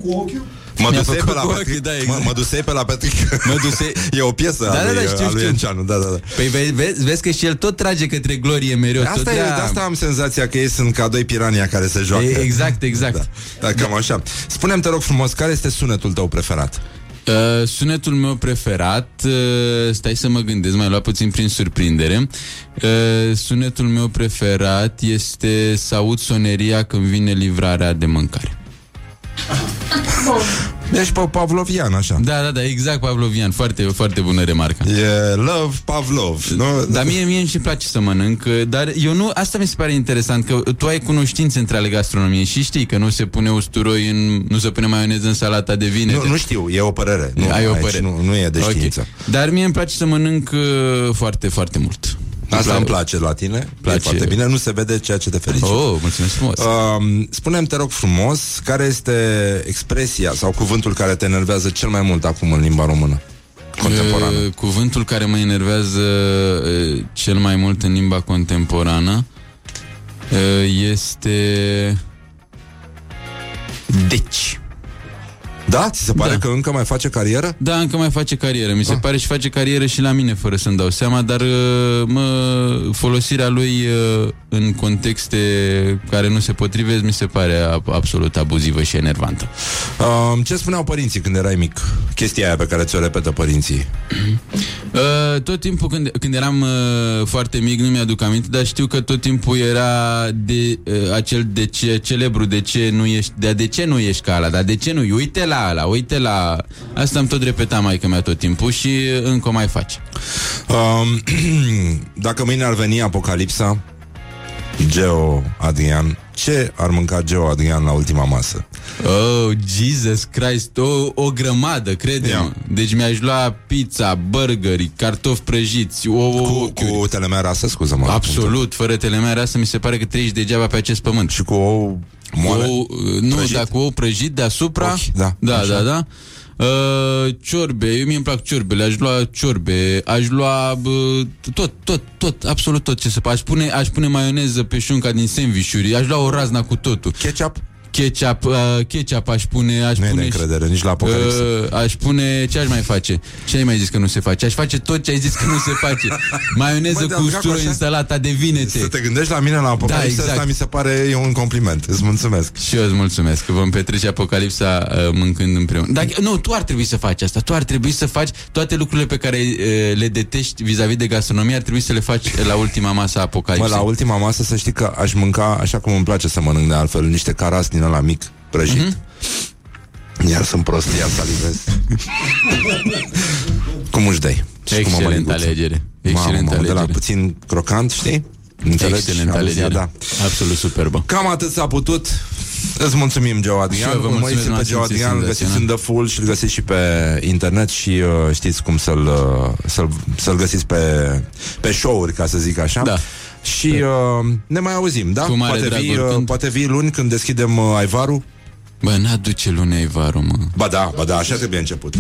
Mă Mi-a dusei pe făcut la cu Patrick, ochii, da, mă, exact. mă dusei pe la Patrick. Mă dusei... E o piesă Da, a da, lui, da, știu, a lui știu. Enceanu, da, da, da. Păi vezi, vezi, vezi că și el tot trage către glorie mereu. tot Asta, e, vrea- de asta am senzația că ei sunt ca doi pirania care se joacă. E, exact, exact. Da, da cam așa. Spune-mi, te rog frumos, care este sunetul tău preferat? Uh, sunetul meu preferat, uh, stai să mă gândesc, mai luat puțin prin surprindere. Uh, sunetul meu preferat este să aud soneria când vine livrarea de mâncare. Deci pe Pavlovian, așa. Da, da, da, exact Pavlovian, foarte, foarte bună remarcă. E Love Pavlov, nu? Dar mie, mie îmi și place să mănânc, dar eu nu, asta mi se pare interesant, că tu ai cunoștințe între ale gastronomiei și știi că nu se pune usturoi în, nu se pune maioneză în salata de vine. Nu, nu știu, e o părere. Nu, Ai o aici părere. Nu, nu e de Ok. știință. Dar mie îmi place să mănânc uh, foarte, foarte mult. Asta îmi place la tine, place. e foarte bine, nu se vede ceea ce te ferice. Oh, mulțumesc frumos. Uh, spune-mi, te rog frumos, care este expresia sau cuvântul care te enervează cel mai mult acum în limba română? Contemporană. Uh, cuvântul care mă enervează uh, cel mai mult în limba contemporană uh, este... Deci. Da? Ți se pare Da. că încă mai face carieră? Da, încă mai face carieră. Mi se Ah. pare și face carieră și la mine, fără să-mi dau seama, dar uh, mă, folosirea lui uh, în contexte care nu se potrivesc mi se pare a- absolut abuzivă și enervantă. Uh, ce spuneau părinții când erai mic? Chestia aia pe care ți-o repetă părinții. Uh, tot timpul când, când eram uh, foarte mic, nu mi-aduc aminte, dar știu că tot timpul era de uh, acel de ce celebru, de ce nu ești, de, de ce nu ești ca ala, dar de ce nu, uite la ala, uite la... Asta am tot repetat maica mea tot timpul și uh, încă o mai face. Um, dacă mâine ar veni apocalipsa, Geo Adrian, ce ar mânca Geo Adrian la ultima masă? Oh, Jesus Christ, o, o grămadă, crede Ia. Deci mi-aș lua pizza, burgeri, cartofi prăjiți, o, Cu, cu telemea rasă, scuză-mă. Absolut, fără telemea rasă mi se pare că trăiești degeaba pe acest pământ. Și cu ou moale? Cu ou, nu, Prăjit? dar cu ou prăjit deasupra. Ochi, da, da, așa. da, da. Uh, ciorbe, eu mie îmi plac ciorbele, aș lua ciorbe, aș lua bă, tot, tot, tot, absolut tot ce se poate. Aș pune, aș pune maioneză pe șunca din sandvișuri, aș lua o razna cu totul. Ketchup? Ketchup, uh, ketchup aș pune, aș Nu e de pune încredere, nici la apocalipsă. Uh, aș pune, ce aș mai face? Ce ai mai zis că nu se face? Aș face tot ce ai zis că nu se face. Maioneză Mă, cu dar dracu, usturoi așa? în salata de vinete. Să te gândești la mine la apocalipsă, Da, exact. asta mi se pare e un compliment. Îți mulțumesc. Și eu îți mulțumesc că vom petrece apocalipsa uh, mâncând împreună. Dacă, nu, tu ar trebui să faci asta. Tu ar trebui să faci toate lucrurile pe care uh, le detești vis-a-vis de gastronomie, ar trebui să le faci la ultima masă a Mă, apocalipsei. la ultima masă să știi că aș mânca așa cum îmi place să mănânc de altfel, niște caras din ăla mic, prăjit. Mhm. Iar sunt prost, iar salivez. cum își dai? Și cum o Excelent mănâncuță. alegere. Mamă, Excelent mamă, de la alegere. puțin crocant, știi? Înțelegi? Excelent Aluzia, alegere. Da. Absolut superbă. Cam atât s-a putut. Îți mulțumim, Geo Adrian. Și eu vă Urmăriți-l mulțumesc, pe m-am Geo simțit Adrian, îl găsiți senzațional. în The Full și îl găsiți și pe internet și uh, știți cum să-l, uh, să-l, să-l găsiți pe, pe show-uri, ca să zic așa. Da. Și uh, ne mai auzim, da? Cu mare poate, drag vii, uh, oricând. poate vii luni când deschidem uh, Aivarul. Bă, n-aduce lunea Ivaru, mă. Ba da, ba da, așa trebuie început.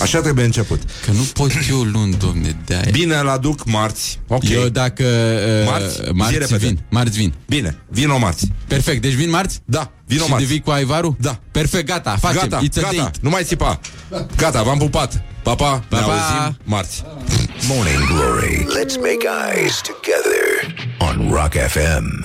Așa trebuie început. Că nu pot eu luni, domne, de aia. Bine, îl aduc marți. Ok. Eu dacă... Uh, Marți? Zi marți repede. vin. Marți vin. Bine, vin o marți. Perfect, deci vin marți? Da, vin o Și marți. de vii cu Aivaru? Da. Perfect, gata, facem. Gata, It's a gata, date. nu mai țipa. Gata, v-am pupat. Pa, pa, Pa, ne pa. auzim marți. Morning Glory. Let's make eyes together on Rock FM.